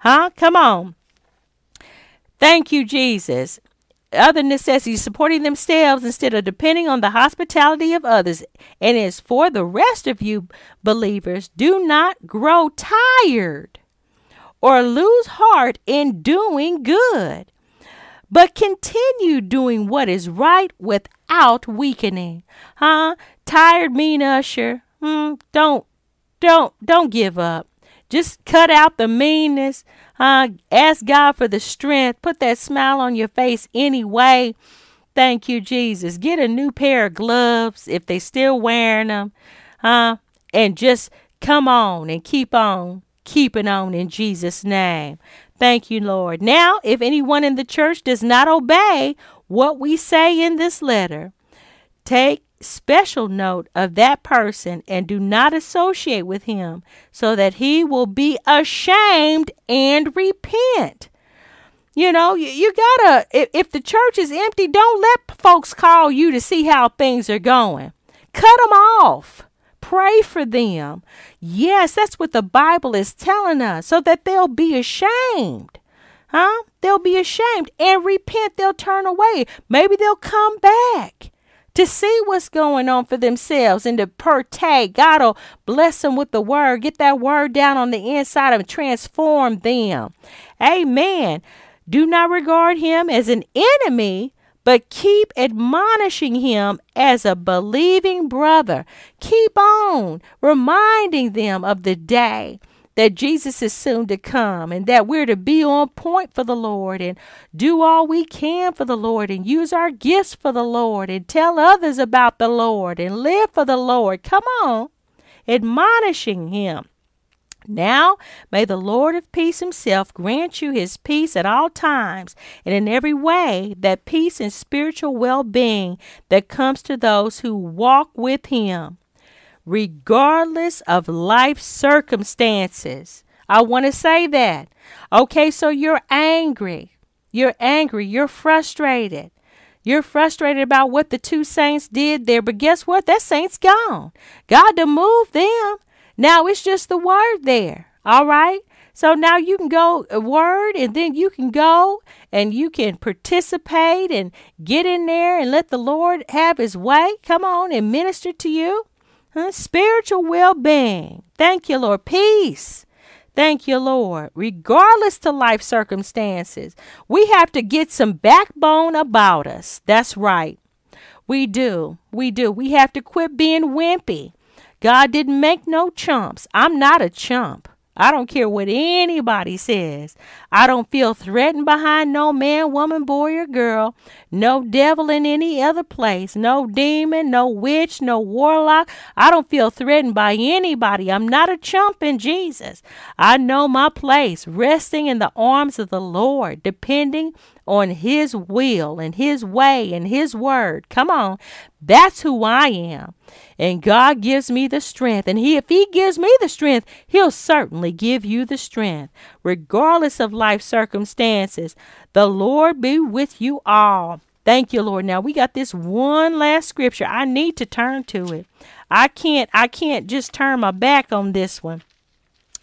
Speaker 1: Huh? Come on. Thank you, Jesus other necessities, supporting themselves instead of depending on the hospitality of others. And as for the rest of you believers, do not grow tired or lose heart in doing good, but continue doing what is right without weakening. Huh? Tired mean usher. Hmm, don't don't don't give up. Just cut out the meanness. Uh, ask God for the strength. Put that smile on your face anyway. Thank you, Jesus. Get a new pair of gloves if they still wearing them. Uh, and just come on and keep on keeping on in Jesus' name. Thank you, Lord. Now, if anyone in the church does not obey what we say in this letter, take special note of that person and do not associate with him so that he will be ashamed and repent. You know, you, you gotta, if, if the church is empty, don't let folks call you to see how things are going. Cut them off. Pray for them. Yes, that's what the Bible is telling us so that they'll be ashamed. Huh? They'll be ashamed and repent. They'll turn away. Maybe they'll come back to see what's going on for themselves and to partake. God will bless them with the word. Get that word down on the inside and transform them. Amen. Do not regard him as an enemy, but keep admonishing him as a believing brother. Keep on reminding them of the day that Jesus is soon to come and that we're to be on point for the Lord and do all we can for the Lord and use our gifts for the Lord and tell others about the Lord and live for the Lord. Come on, admonishing Him. Now may the Lord of peace himself grant you his peace at all times and in every way, that peace and spiritual well being that comes to those who walk with him, regardless of life circumstances. I want to say that. Okay, so you're angry. You're angry. You're frustrated. You're frustrated about what the two saints did there, but guess what? That saint's gone. God to move them. Now it's just the word there. All right. So now you can go a word and then you can go and you can participate and get in there and let the Lord have his way. Come on and minister to you. Huh? Spiritual well being. Thank you, Lord. Peace. Thank you, Lord. Regardless to life circumstances, we have to get some backbone about us. That's right. We do. We do. We have to quit being wimpy. God didn't make no chumps. I'm not a chump. I don't care what anybody says. I don't feel threatened behind no man, woman, boy, or girl, no devil in any other place, no demon, no witch, no warlock. I don't feel threatened by anybody. I'm not a chump in Jesus. I know my place, resting in the arms of the Lord, depending on His will and His way and His word. Come on. That's who I am. And God gives me the strength. And he, if He gives me the strength, He'll certainly give you the strength, regardless of life circumstances. The Lord be with you all. Thank you, Lord. Now we got this one last scripture. I need to turn to it. I can't I can't just turn my back on this one.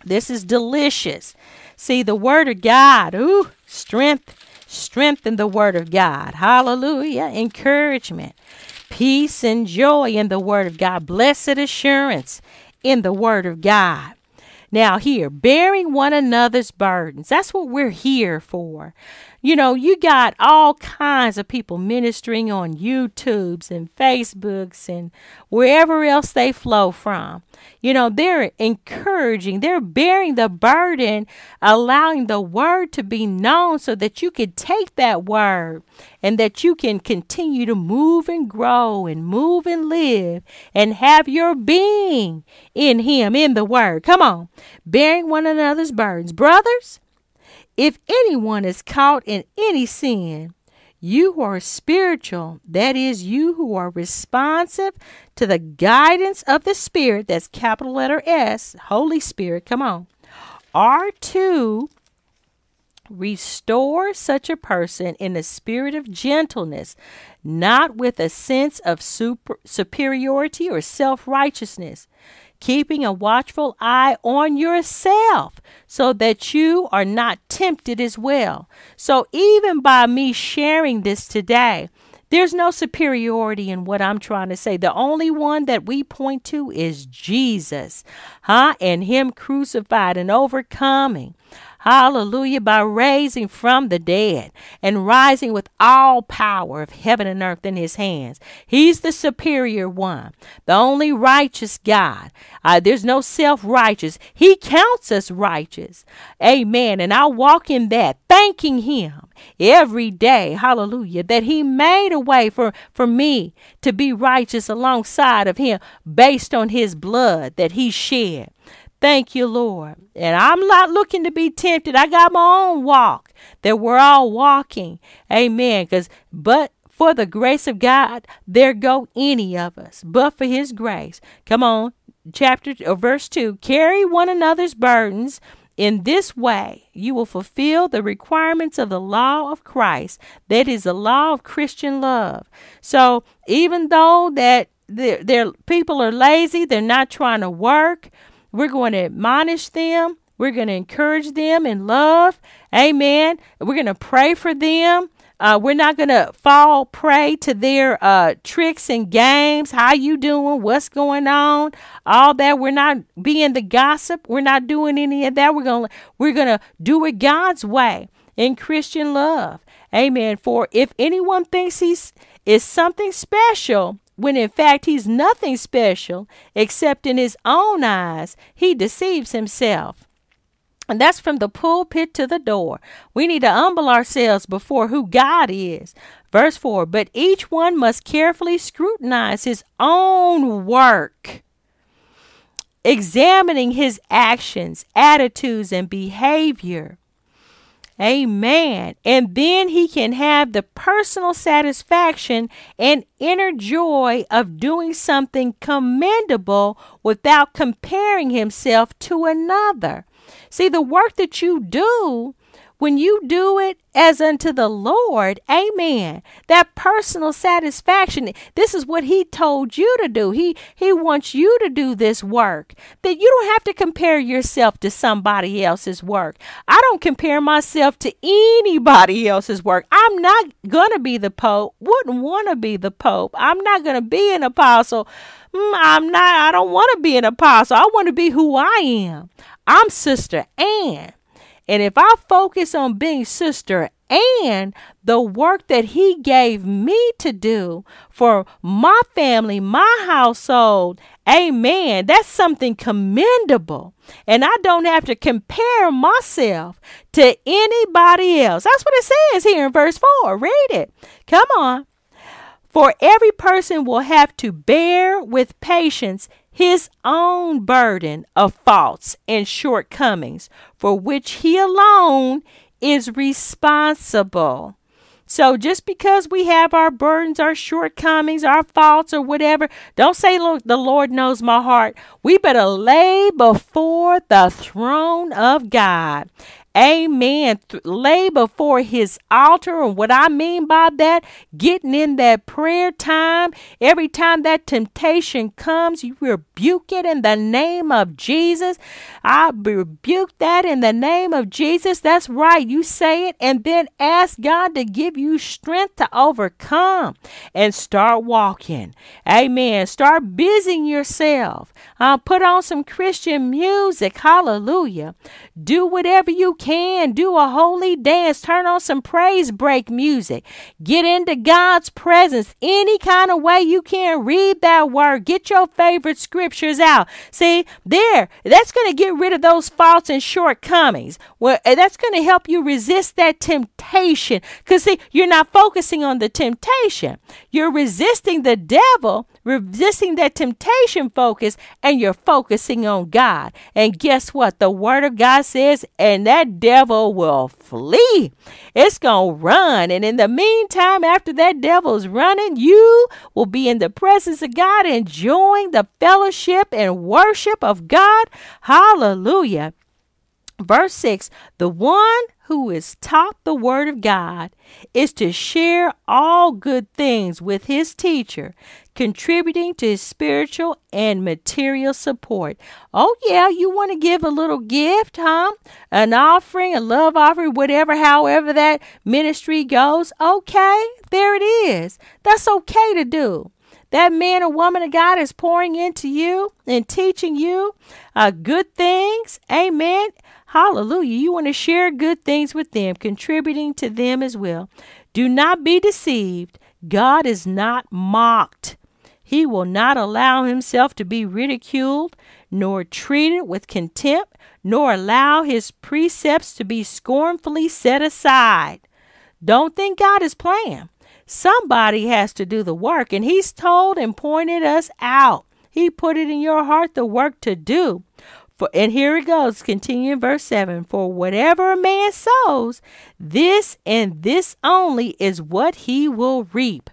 Speaker 1: This is delicious. See the word of God. Ooh, strength, strength in the word of God. Hallelujah. Encouragement peace and joy in the Word of God, blessed assurance in the Word of God. Now, here, bearing one another's burdens. That's what we're here for. You know, you got all kinds of people ministering on YouTubes and Facebooks and wherever else they flow from. You know, they're encouraging, they're bearing the burden, allowing the word to be known so that you can take that word and that you can continue to move and grow and move and live and have your being in Him, in the word. Come on, bearing one another's burdens. Brothers, if anyone is caught in any sin, you who are spiritual, that is, you who are responsive to the guidance of the Spirit, that's capital letter S, Holy Spirit, come on, are to restore such a person in a spirit of gentleness, not with a sense of super, superiority or self righteousness keeping a watchful eye on yourself so that you are not tempted as well. So, even by me sharing this today, there's no superiority in what I'm trying to say. The only one that we point to is Jesus, huh? And Him crucified and overcoming. Hallelujah. By raising from the dead and rising with all power of heaven and earth in his hands. He's the superior one, the only righteous God. Uh, there's no self righteous. He counts us righteous. Amen. And I walk in that, thanking him every day. Hallelujah. That he made a way for, for me to be righteous alongside of him based on his blood that he shed. Thank you, Lord. And I'm not looking to be tempted. I got my own walk that we're all walking. Amen. Because, but for the grace of God, there go any of us, but for his grace. Come on, chapter or uh, verse 2 carry one another's burdens. In this way, you will fulfill the requirements of the law of Christ. That is the law of Christian love. So, even though that their people are lazy, they're not trying to work, we're going to admonish them. We're going to encourage them in love. Amen. We're going to pray for them. Uh, we're not going to fall prey to their uh, tricks and games. How you doing? What's going on? All that. We're not being the gossip. We're not doing any of that. We're going we're going to do it God's way in Christian love. Amen. For if anyone thinks he's is something special, when in fact he's nothing special except in his own eyes. He deceives himself. And that's from the pulpit to the door. We need to humble ourselves before who God is. Verse 4 But each one must carefully scrutinize his own work examining his actions, attitudes, and behavior. Amen. And then he can have the personal satisfaction and inner joy of doing something commendable without comparing himself to another. See, the work that you do when you do it as unto the Lord, amen. That personal satisfaction, this is what he told you to do. He he wants you to do this work. That you don't have to compare yourself to somebody else's work. I don't compare myself to anybody else's work. I'm not going to be the pope. Wouldn't want to be the pope. I'm not going to be an apostle. Mm, I'm not I don't want to be an apostle. I want to be who I am. I'm Sister Ann. And if I focus on being Sister Ann the work that he gave me to do for my family, my household, amen, that's something commendable. And I don't have to compare myself to anybody else. That's what it says here in verse 4. Read it. Come on. For every person will have to bear with patience his own burden of faults and shortcomings, for which he alone is responsible. So just because we have our burdens, our shortcomings, our faults, or whatever, don't say, Look, the Lord knows my heart. We better lay before the throne of God Amen. Lay before his altar. And what I mean by that, getting in that prayer time. Every time that temptation comes, you rebuke it in the name of Jesus. I rebuke that in the name of Jesus. That's right. You say it and then ask God to give you strength to overcome and start walking. Amen. Start busying yourself. Uh, put on some Christian music. Hallelujah. Do whatever you can. Do a holy dance. Turn on some praise break music. Get into God's presence any kind of way you can. Read that word. Get your favorite scriptures out. See, there, that's going to get rid of those faults and shortcomings. Well, that's going to help you resist that temptation. Because, see, you're not focusing on the temptation, you're resisting the devil resisting that temptation focus and you're focusing on God. And guess what? The word of God says, and that devil will flee. It's going to run. And in the meantime, after that devil's running, you will be in the presence of God, enjoying the fellowship and worship of God. Hallelujah. Verse 6 The one who is taught the Word of God is to share all good things with his teacher, contributing to his spiritual and material support. Oh, yeah, you want to give a little gift, huh? An offering, a love offering, whatever, however that ministry goes. Okay, there it is. That's okay to do. That man or woman of God is pouring into you and teaching you uh, good things. Amen. Hallelujah. You want to share good things with them, contributing to them as well. Do not be deceived. God is not mocked. He will not allow himself to be ridiculed, nor treated with contempt, nor allow his precepts to be scornfully set aside. Don't think God is playing. Somebody has to do the work, and He's told and pointed us out. He put it in your heart the work to do. For, and here it goes, continuing verse 7 For whatever a man sows, this and this only is what he will reap.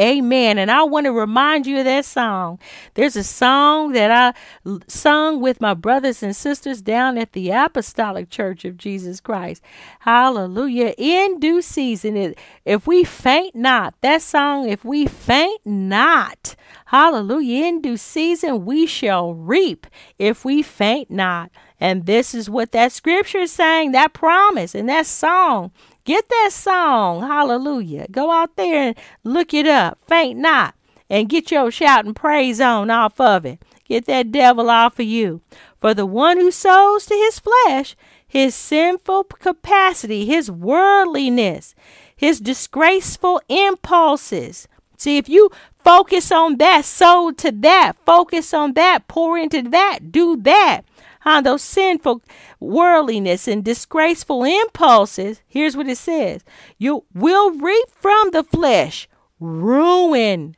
Speaker 1: Amen. And I want to remind you of that song. There's a song that I sung with my brothers and sisters down at the Apostolic Church of Jesus Christ. Hallelujah. In due season, if we faint not, that song, if we faint not, hallelujah, in due season we shall reap if we faint not. And this is what that scripture is saying, that promise and that song Get that song, hallelujah. Go out there and look it up. Faint not. And get your shout and praise on off of it. Get that devil off of you. For the one who sows to his flesh, his sinful capacity, his worldliness, his disgraceful impulses. See, if you focus on that, sow to that, focus on that, pour into that, do that, huh, those sinful worldliness and disgraceful impulses, here's what it says you will reap from the flesh ruin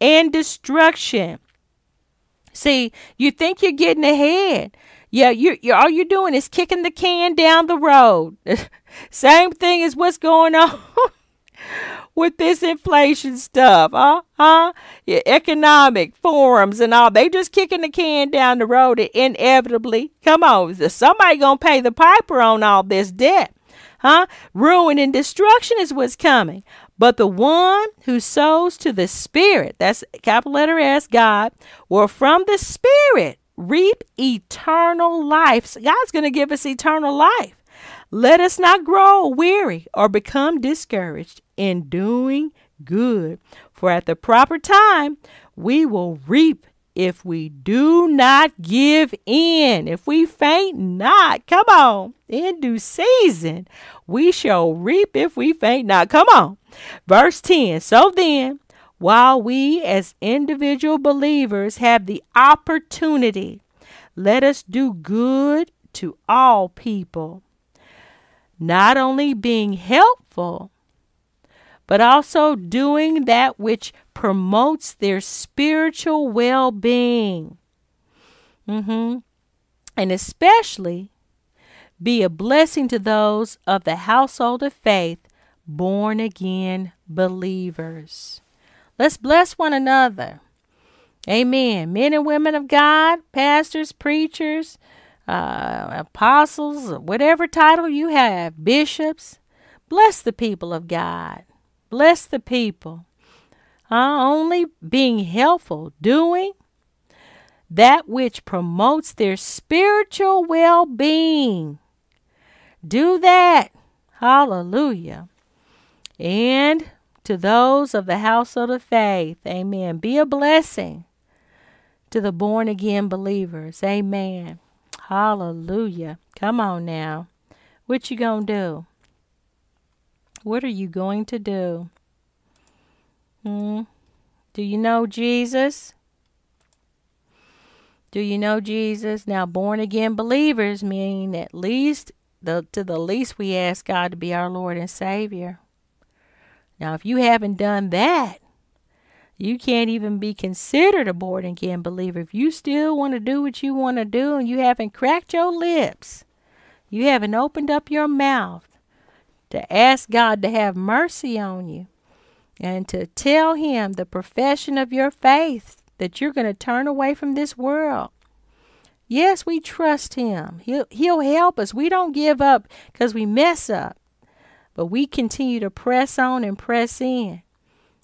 Speaker 1: and destruction. See, you think you're getting ahead. Yeah, you you all you're doing is kicking the can down the road. Same thing as what's going on with this inflation stuff, huh? Huh? Yeah, economic forums and all. They just kicking the can down the road inevitably. Come on, somebody gonna pay the piper on all this debt. Huh? Ruin and destruction is what's coming. But the one who sows to the Spirit, that's capital letter S, God, will from the Spirit reap eternal life. So God's going to give us eternal life. Let us not grow weary or become discouraged in doing good, for at the proper time we will reap if we do not give in. If we faint not, come on, in due season, we shall reap if we faint not. Come on. Verse 10 So then, while we as individual believers have the opportunity, let us do good to all people not only being helpful, but also doing that which promotes their spiritual well being. Mm-hmm. And especially be a blessing to those of the household of faith, born again believers. Let's bless one another. Amen. Men and women of God, pastors, preachers, uh, apostles, whatever title you have, bishops. Bless the people of God. Bless the people. Uh, only being helpful, doing that which promotes their spiritual well being. Do that. Hallelujah. And to those of the household of faith, amen. Be a blessing to the born again believers. Amen. Hallelujah. Come on now. What you going to do? What are you going to do? Hmm? Do you know Jesus? Do you know Jesus? Now, born again believers mean at least the to the least we ask God to be our Lord and Savior. Now, if you haven't done that, you can't even be considered a born again believer. If you still want to do what you want to do and you haven't cracked your lips, you haven't opened up your mouth to ask God to have mercy on you and to tell Him the profession of your faith that you're going to turn away from this world. Yes, we trust Him. He'll, he'll help us. We don't give up because we mess up, but we continue to press on and press in.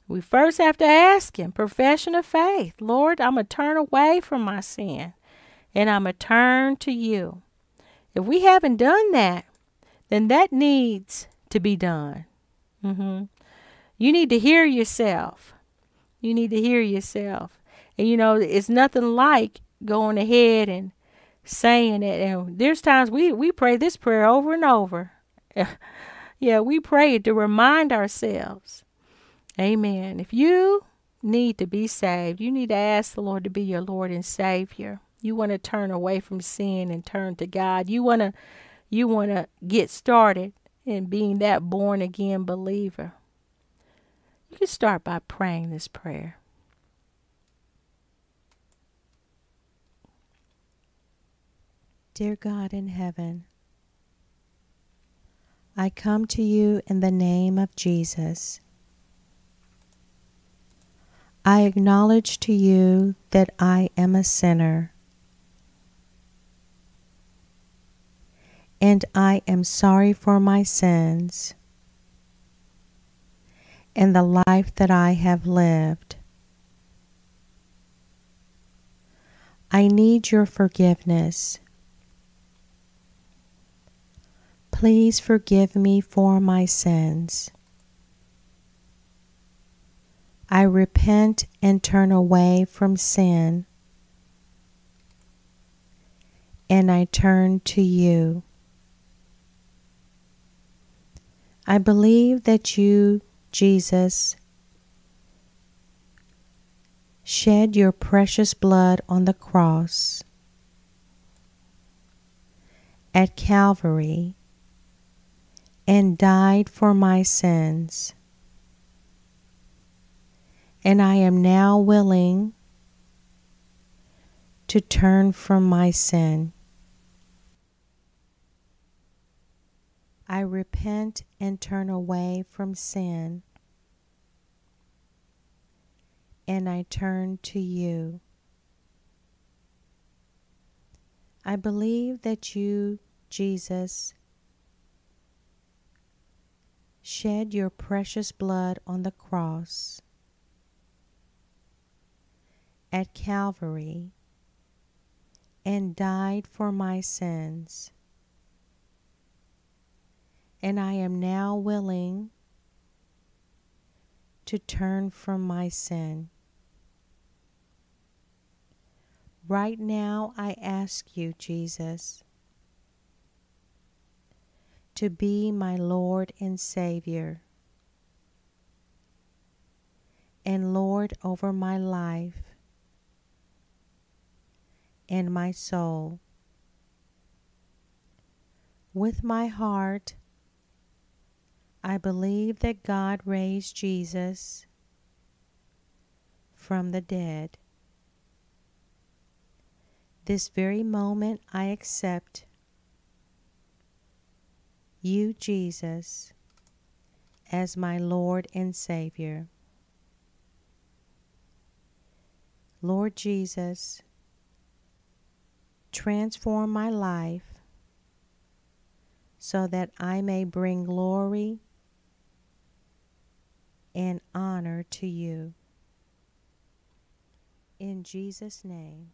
Speaker 1: We first have to ask Him, profession of faith. Lord, I'm going to turn away from my sin and I'm going to turn to you. If we haven't done that, then that needs to be done. Mm-hmm. You need to hear yourself. You need to hear yourself. And you know, it's nothing like going ahead and saying it. And there's times we, we pray this prayer over and over. yeah, we pray it to remind ourselves Amen. If you need to be saved, you need to ask the Lord to be your Lord and Savior. You want to turn away from sin and turn to God. You want to you want to get started in being that born again believer. You can start by praying this prayer.
Speaker 3: Dear God in heaven, I come to you in the name of Jesus. I acknowledge to you that I am a sinner. And I am sorry for my sins and the life that I have lived. I need your forgiveness. Please forgive me for my sins. I repent and turn away from sin, and I turn to you. I believe that you, Jesus, shed your precious blood on the cross at Calvary and died for my sins and I am now willing to turn from my sin. I repent and turn away from sin, and I turn to you. I believe that you, Jesus, shed your precious blood on the cross at Calvary and died for my sins. And I am now willing to turn from my sin. Right now, I ask you, Jesus, to be my Lord and Savior, and Lord over my life and my soul. With my heart, I believe that God raised Jesus from the dead. This very moment, I accept you, Jesus, as my Lord and Savior. Lord Jesus, transform my life so that I may bring glory and honor to you. In Jesus' name.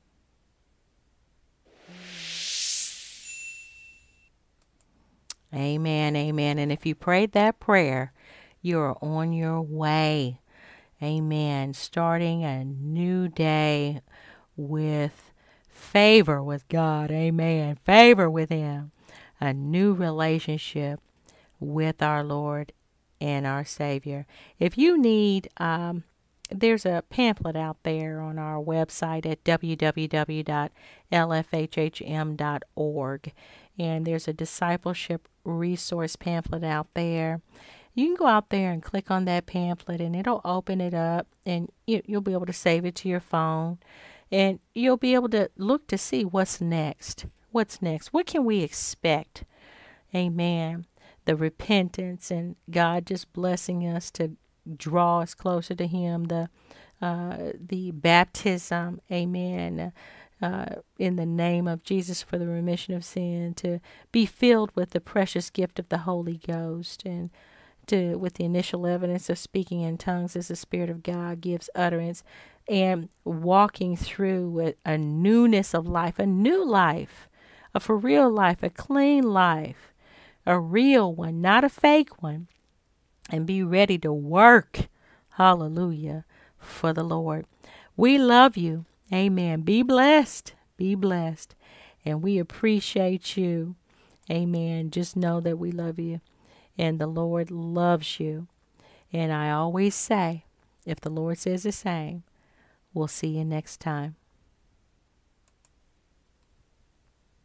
Speaker 1: Amen, amen. And if you prayed that prayer, you are on your way. Amen. Starting a new day with favor with God. Amen. Favor with Him. A new relationship with our Lord and our Savior. If you need, um, there's a pamphlet out there on our website at www.lfhhm.org and there's a discipleship resource pamphlet out there. You can go out there and click on that pamphlet, and it'll open it up, and you, will be able to save it to your phone, and you'll be able to look to see what's next. What's next? What can we expect? Amen. The repentance and God just blessing us to draw us closer to Him. The uh, the baptism, Amen uh, in the name of Jesus for the remission of sin, to be filled with the precious gift of the Holy Ghost, and to with the initial evidence of speaking in tongues as the Spirit of God gives utterance, and walking through with a newness of life, a new life, a for real life, a clean life, a real one, not a fake one, and be ready to work. Hallelujah for the Lord. We love you. Amen. Be blessed. Be blessed. And we appreciate you. Amen. Just know that we love you and the Lord loves you. And I always say, if the Lord says the same, we'll see you next time.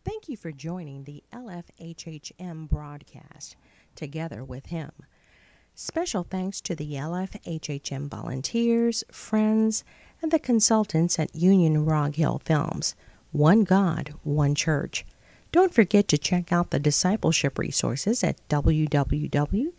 Speaker 3: Thank you for joining the LFHHM broadcast together with him. Special thanks to the LFHHM volunteers, friends, and the consultants at Union Rog Hill Films. One God, One Church. Don't forget to check out the discipleship resources at www.lfhhm.org.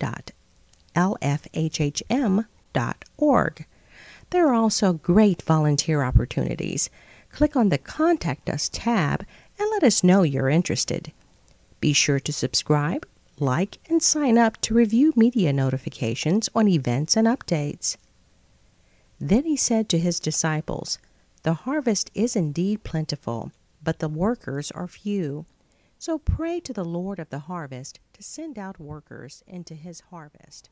Speaker 3: There are also great volunteer opportunities. Click on the Contact Us tab and let us know you're interested. Be sure to subscribe, like, and sign up to review media notifications on events and updates. Then he said to his disciples, The harvest is indeed plentiful, but the workers are few. So pray to the Lord of the harvest to send out workers into his harvest.